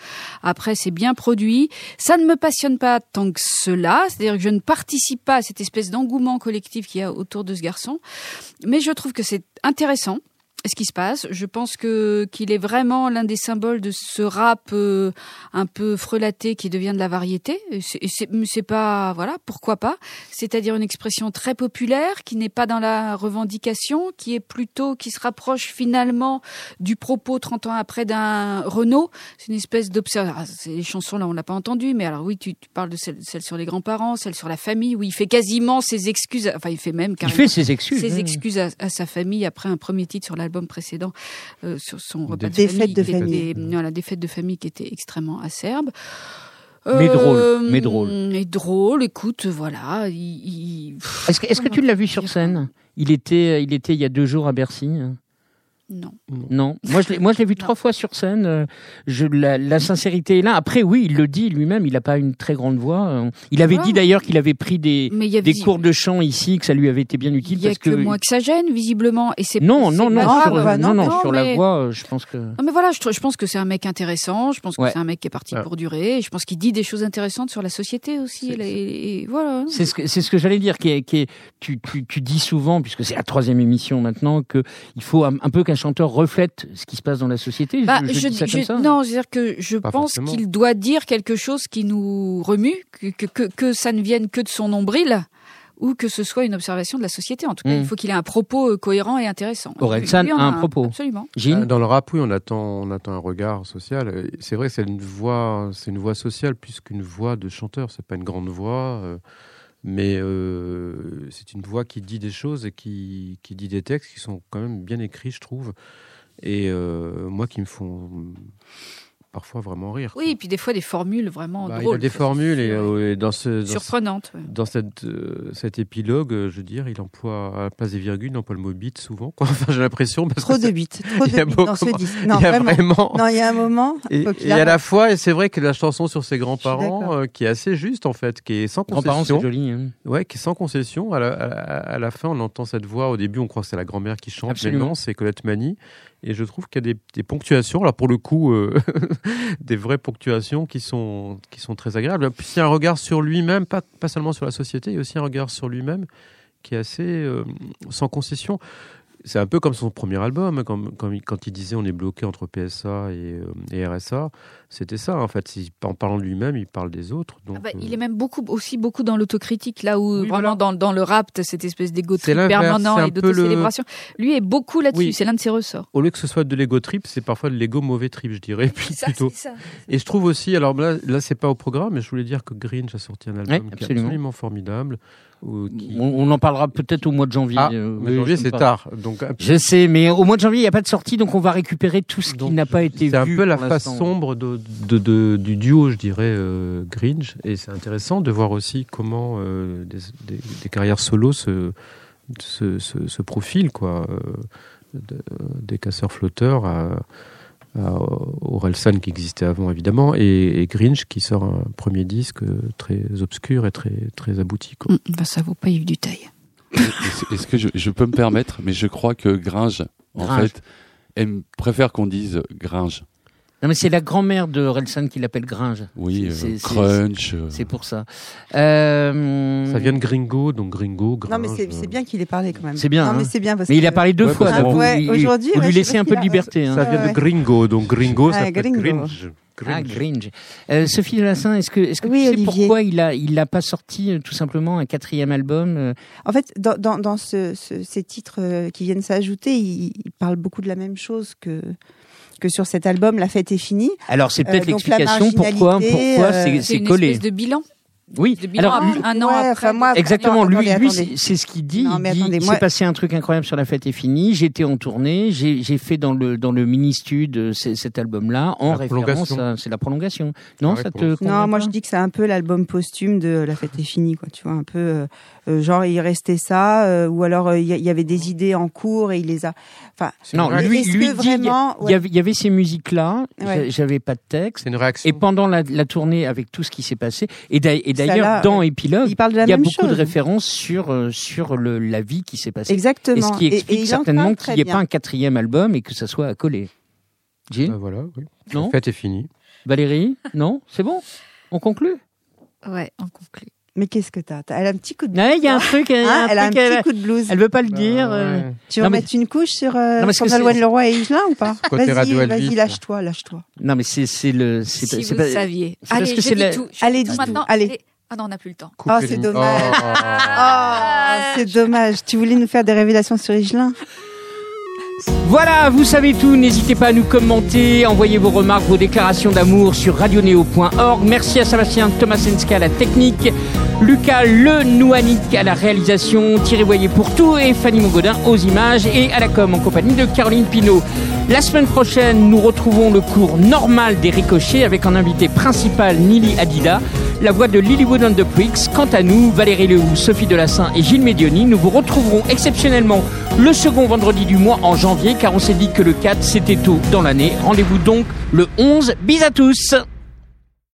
Après, c'est bien produit. Ça ne me passionne pas tant que cela, c'est-à-dire que je ne participe pas à cette espèce d'engouement collectif qu'il y a autour de ce garçon, mais je trouve que c'est intéressant ce qui se passe. Je pense que qu'il est vraiment l'un des symboles de ce rap euh, un peu frelaté qui devient de la variété. C'est- pas voilà pourquoi pas. C'est-à-dire une expression très populaire qui n'est pas dans la revendication, qui est plutôt qui se rapproche finalement du propos 30 ans après d'un Renault. C'est une espèce d'observation. Ces chansons là on l'a pas entendu, mais alors oui tu, tu parles de celle, celle sur les grands-parents, celle sur la famille où il fait quasiment ses excuses. Enfin il fait même Il fait ses excuses. ses excuses à, à sa famille après un premier titre sur l'album précédent euh, sur son repas de Des famille, fêtes de famille. voilà, des fêtes de famille qui étaient extrêmement acerbes. Mais drôle, mais drôle. Mais drôle, écoute, voilà. Il, il- Est-ce que, est-ce que tu l'as vu sur scène? Il était, il était il y a deux jours à Bercy. Non. Non, moi je l'ai, moi je l'ai vu trois fois sur scène. euh, Je, la, la sincérité est là. Après, oui, il le dit lui-même. Il n'a pas une très grande voix. euh, Il avait dit d'ailleurs qu'il avait pris des, des cours de chant ici, que ça lui avait été bien utile Il y a parce que, que moi que ça gêne, visiblement. Et c'est non, non, non, pas sur, bah non, non, sur la voix, euh, je pense que. Non mais voilà, je, pense que c'est un mec intéressant. Je pense que Ouais. c'est un mec qui est parti Ouais. pour durer. Je pense qu'il dit des choses intéressantes sur la société aussi. C'est- Et, voilà. C'est ce que c'est ce que j'allais dire. Qui est, qui est- tu, tu, tu dis souvent, puisque c'est la troisième émission maintenant, que il faut un, un peu qu'un chanteur reflète ce qui se passe dans la société. Bah, je, je je, dis ça je- comme ça. non, c'est-à-dire que je Pas pense qu'il doit dire quelque chose qui nous remue, que, que, que, que ça ne vienne que de son nombril, ou que ce soit une observation de la société. En tout cas, Mm. il faut qu'il ait un propos euh, cohérent et intéressant. Aurel San Lui en a un propos. Absolument. Gilles Euh, Dans le rap, oui, on attend, on attend un regard social. Euh, C'est vrai, que c'est une voix, c'est une voix sociale plus qu'une voix de chanteur. C'est pas une grande voix, euh, mais euh, c'est une voix qui dit des choses et qui, qui dit des textes qui sont quand même bien écrits, je trouve. Et euh, moi, qui me font parfois vraiment rire. quoi. Oui, et puis des fois des formules vraiment Bah, il drôles. a des formules et, euh, et dans ce, dans ce- surprenantes. ouais. dans cette, euh, cet épilogue, euh, je veux dire, il emploie à la place des virgules, il emploie le mot bite souvent. quoi. Enfin, j'ai l'impression parce Trop que de bits, trop il y a de bits beaucoup- dans ce disque. Non, il y a vraiment. vraiment. Non, il y a un moment. Et, à la fois, et c'est vrai que la chanson sur ses grands-parents, euh, qui est assez juste en fait, qui est sans Grands-parents, c'est concession, joli. hein. ouais, qui est sans concession. À la, à la- à la fin, on entend cette voix. Au début, on croit que c'est la grand-mère qui chante, Absolument. mais non, c'est Colette Mani. Et je trouve qu'il y a des, ponctuations, là pour le coup, euh, des vraies ponctuations qui sont très agréables. Puis il y a un regard sur lui-même, pas pas seulement sur la société, il y a aussi un regard sur lui-même qui est assez euh, sans concession. C'est un peu comme son premier album, quand, quand, il, quand il disait on est bloqué entre PSA et, euh, et RSA. C'était ça, en fait. En parlant de lui-même, il parle des autres. Donc, Ah bah, euh, il est même beaucoup, aussi beaucoup dans l'autocritique, là où Oui, vraiment voilà. dans, dans le rap, cette espèce d'égo trip permanent et peu le- d'autocélébration. Lui est beaucoup là-dessus, Oui. c'est l'un de ses ressorts. Au lieu que ce soit de l'ego trip, c'est parfois de l'ego mauvais trip, je dirais, puis Ça, plutôt. c'est ça. Et je trouve aussi, alors là, là c'est pas au programme, mais je voulais dire que Grinch a sorti un album qui est absolument formidable. Ou qui- On, on en parlera peut-être au mois de janvier. Ah, euh, mais janvier, c'est tard. Donc, Je sais, mais au mois de janvier, il n'y a pas de sortie, donc on va récupérer tout ce qui n'a pas été vu. C'est un peu la face sombre de, de- de- du duo, je dirais, euh, Grinch. Et c'est intéressant de voir aussi comment euh, des, des- des carrières solo se, se, se- se profilent, quoi. Euh, de- des casseurs-flotteurs à Orelsan qui existait avant, évidemment, et, et Grinch qui sort un premier disque euh, très obscur et très, très abouti. Quoi. Hum, bah, ça vaut pas Yves Duteil. Est-ce est-ce que je, je peux me permettre, mais je crois que Gringe, en Gringe. fait, aime, préfère qu'on dise Gringe. Non, mais c'est la grand-mère de Relson qui l'appelle Gringe. Oui, C'est- euh, c'est- Crunch. euh, C'est pour ça. Euh, Ça vient de Gringo, donc Gringo, Gringe. Non, mais c'est c'est bien qu'il ait parlé quand même. C'est bien, Non, mais hein. c'est bien parce Mais il a parlé deux Ouais, fois. que- Ouais, vous lui laissez un peu de liberté. hein. Ça vient de Gringo, donc Gringo, ça fait Gringo. Gringe. Ah, Gringe. Euh, Sophie Delassin, est-ce que, est-ce que Oui, tu sais Olivier. pourquoi il a, il n'a pas sorti euh, tout simplement un quatrième album euh, En fait, dans, dans, dans ce- ce- ces titres euh, qui viennent s'ajouter, il, il parle beaucoup de la même chose que, que sur cet album La fête est finie. Alors c'est peut-être Euh, l'explication pourquoi, pourquoi euh, c'est, C'est c'est une collé. espèce de bilan. Oui. De Alors un, lui- un an Ouais, après. enfin, moi, Exactement, Attends, lui, attendez, lui c'est, ce qu'il dit. Non, mais attendez, il moi- s'est passé un truc incroyable sur la fête est finie. J'étais en tournée, j'ai, j'ai fait dans le dans le mini stud cet album-là en La référence. c'est la prolongation. Non, ça te Non, moi je dis que c'est un peu l'album posthume de La fête est finie, quoi. Tu vois, un peu euh, euh, genre il restait ça, euh, ou alors euh, il y, avait des idées en cours et il les a. Enfin, Non, lui, lui vraiment, il ouais. y avait, il y avait ces musiques-là. Ouais. j'a- J'avais pas de texte. C'est une réaction. Et pendant la, la tournée, avec tout ce qui s'est passé, et d'ailleurs dans ouais. Epilogue, il parle de la il y a même beaucoup de références sur euh, sur le, la vie qui s'est passée. Exactement. Et ce qui Et- et explique certainement qu'il n'y ait pas un quatrième album et que ça soit accolé. Gilles Bah voilà, oui. Non? La fête est finie. Valérie? Non? C'est bon? On conclut? Ouais, on conclut. Mais qu'est-ce que t'as? T'as- Elle a un petit coup de Ouais, il y a un truc, il y a Hein, un elle a un petit coup de blues. Elle veut pas le dire. euh. Tu veux Non, mais- mettre une couche sur, euh, Nolwenn c'est- Leroy et Higelin ou pas? Vas-y, vas-y, lâche-toi, lâche-toi. Non, mais c'est c'est le. c'est Si c'est vous pas- saviez. Allez, dis la- tout. je Allez, dis tout. Allez. Ah non, on n'a plus le temps. Oh, c'est dommage. Oh, c'est dommage. Tu voulais nous faire des révélations sur Higelin? Voilà, vous savez tout. N'hésitez pas à nous commenter, envoyez vos remarques, vos déclarations d'amour sur radioneo.org. Merci à Sébastien Tomasenska à la technique, Lucas Le Nouanic à la réalisation, Thierry Voyer pour tout et Fanny Mongodin aux images et à la com en compagnie de Caroline Pinault. La semaine prochaine, nous retrouvons le cours normal des ricochets avec en invité principal Nili Adida, la voix de Lilywood and the Pricks. Quant à nous, Valérie Lehoux, Sophie Delassin et Gilles Médioni, nous vous retrouverons exceptionnellement le second vendredi du mois en janvier car on s'est dit que le 4 c'était tôt dans l'année. Rendez-vous donc le 11. Bis à tous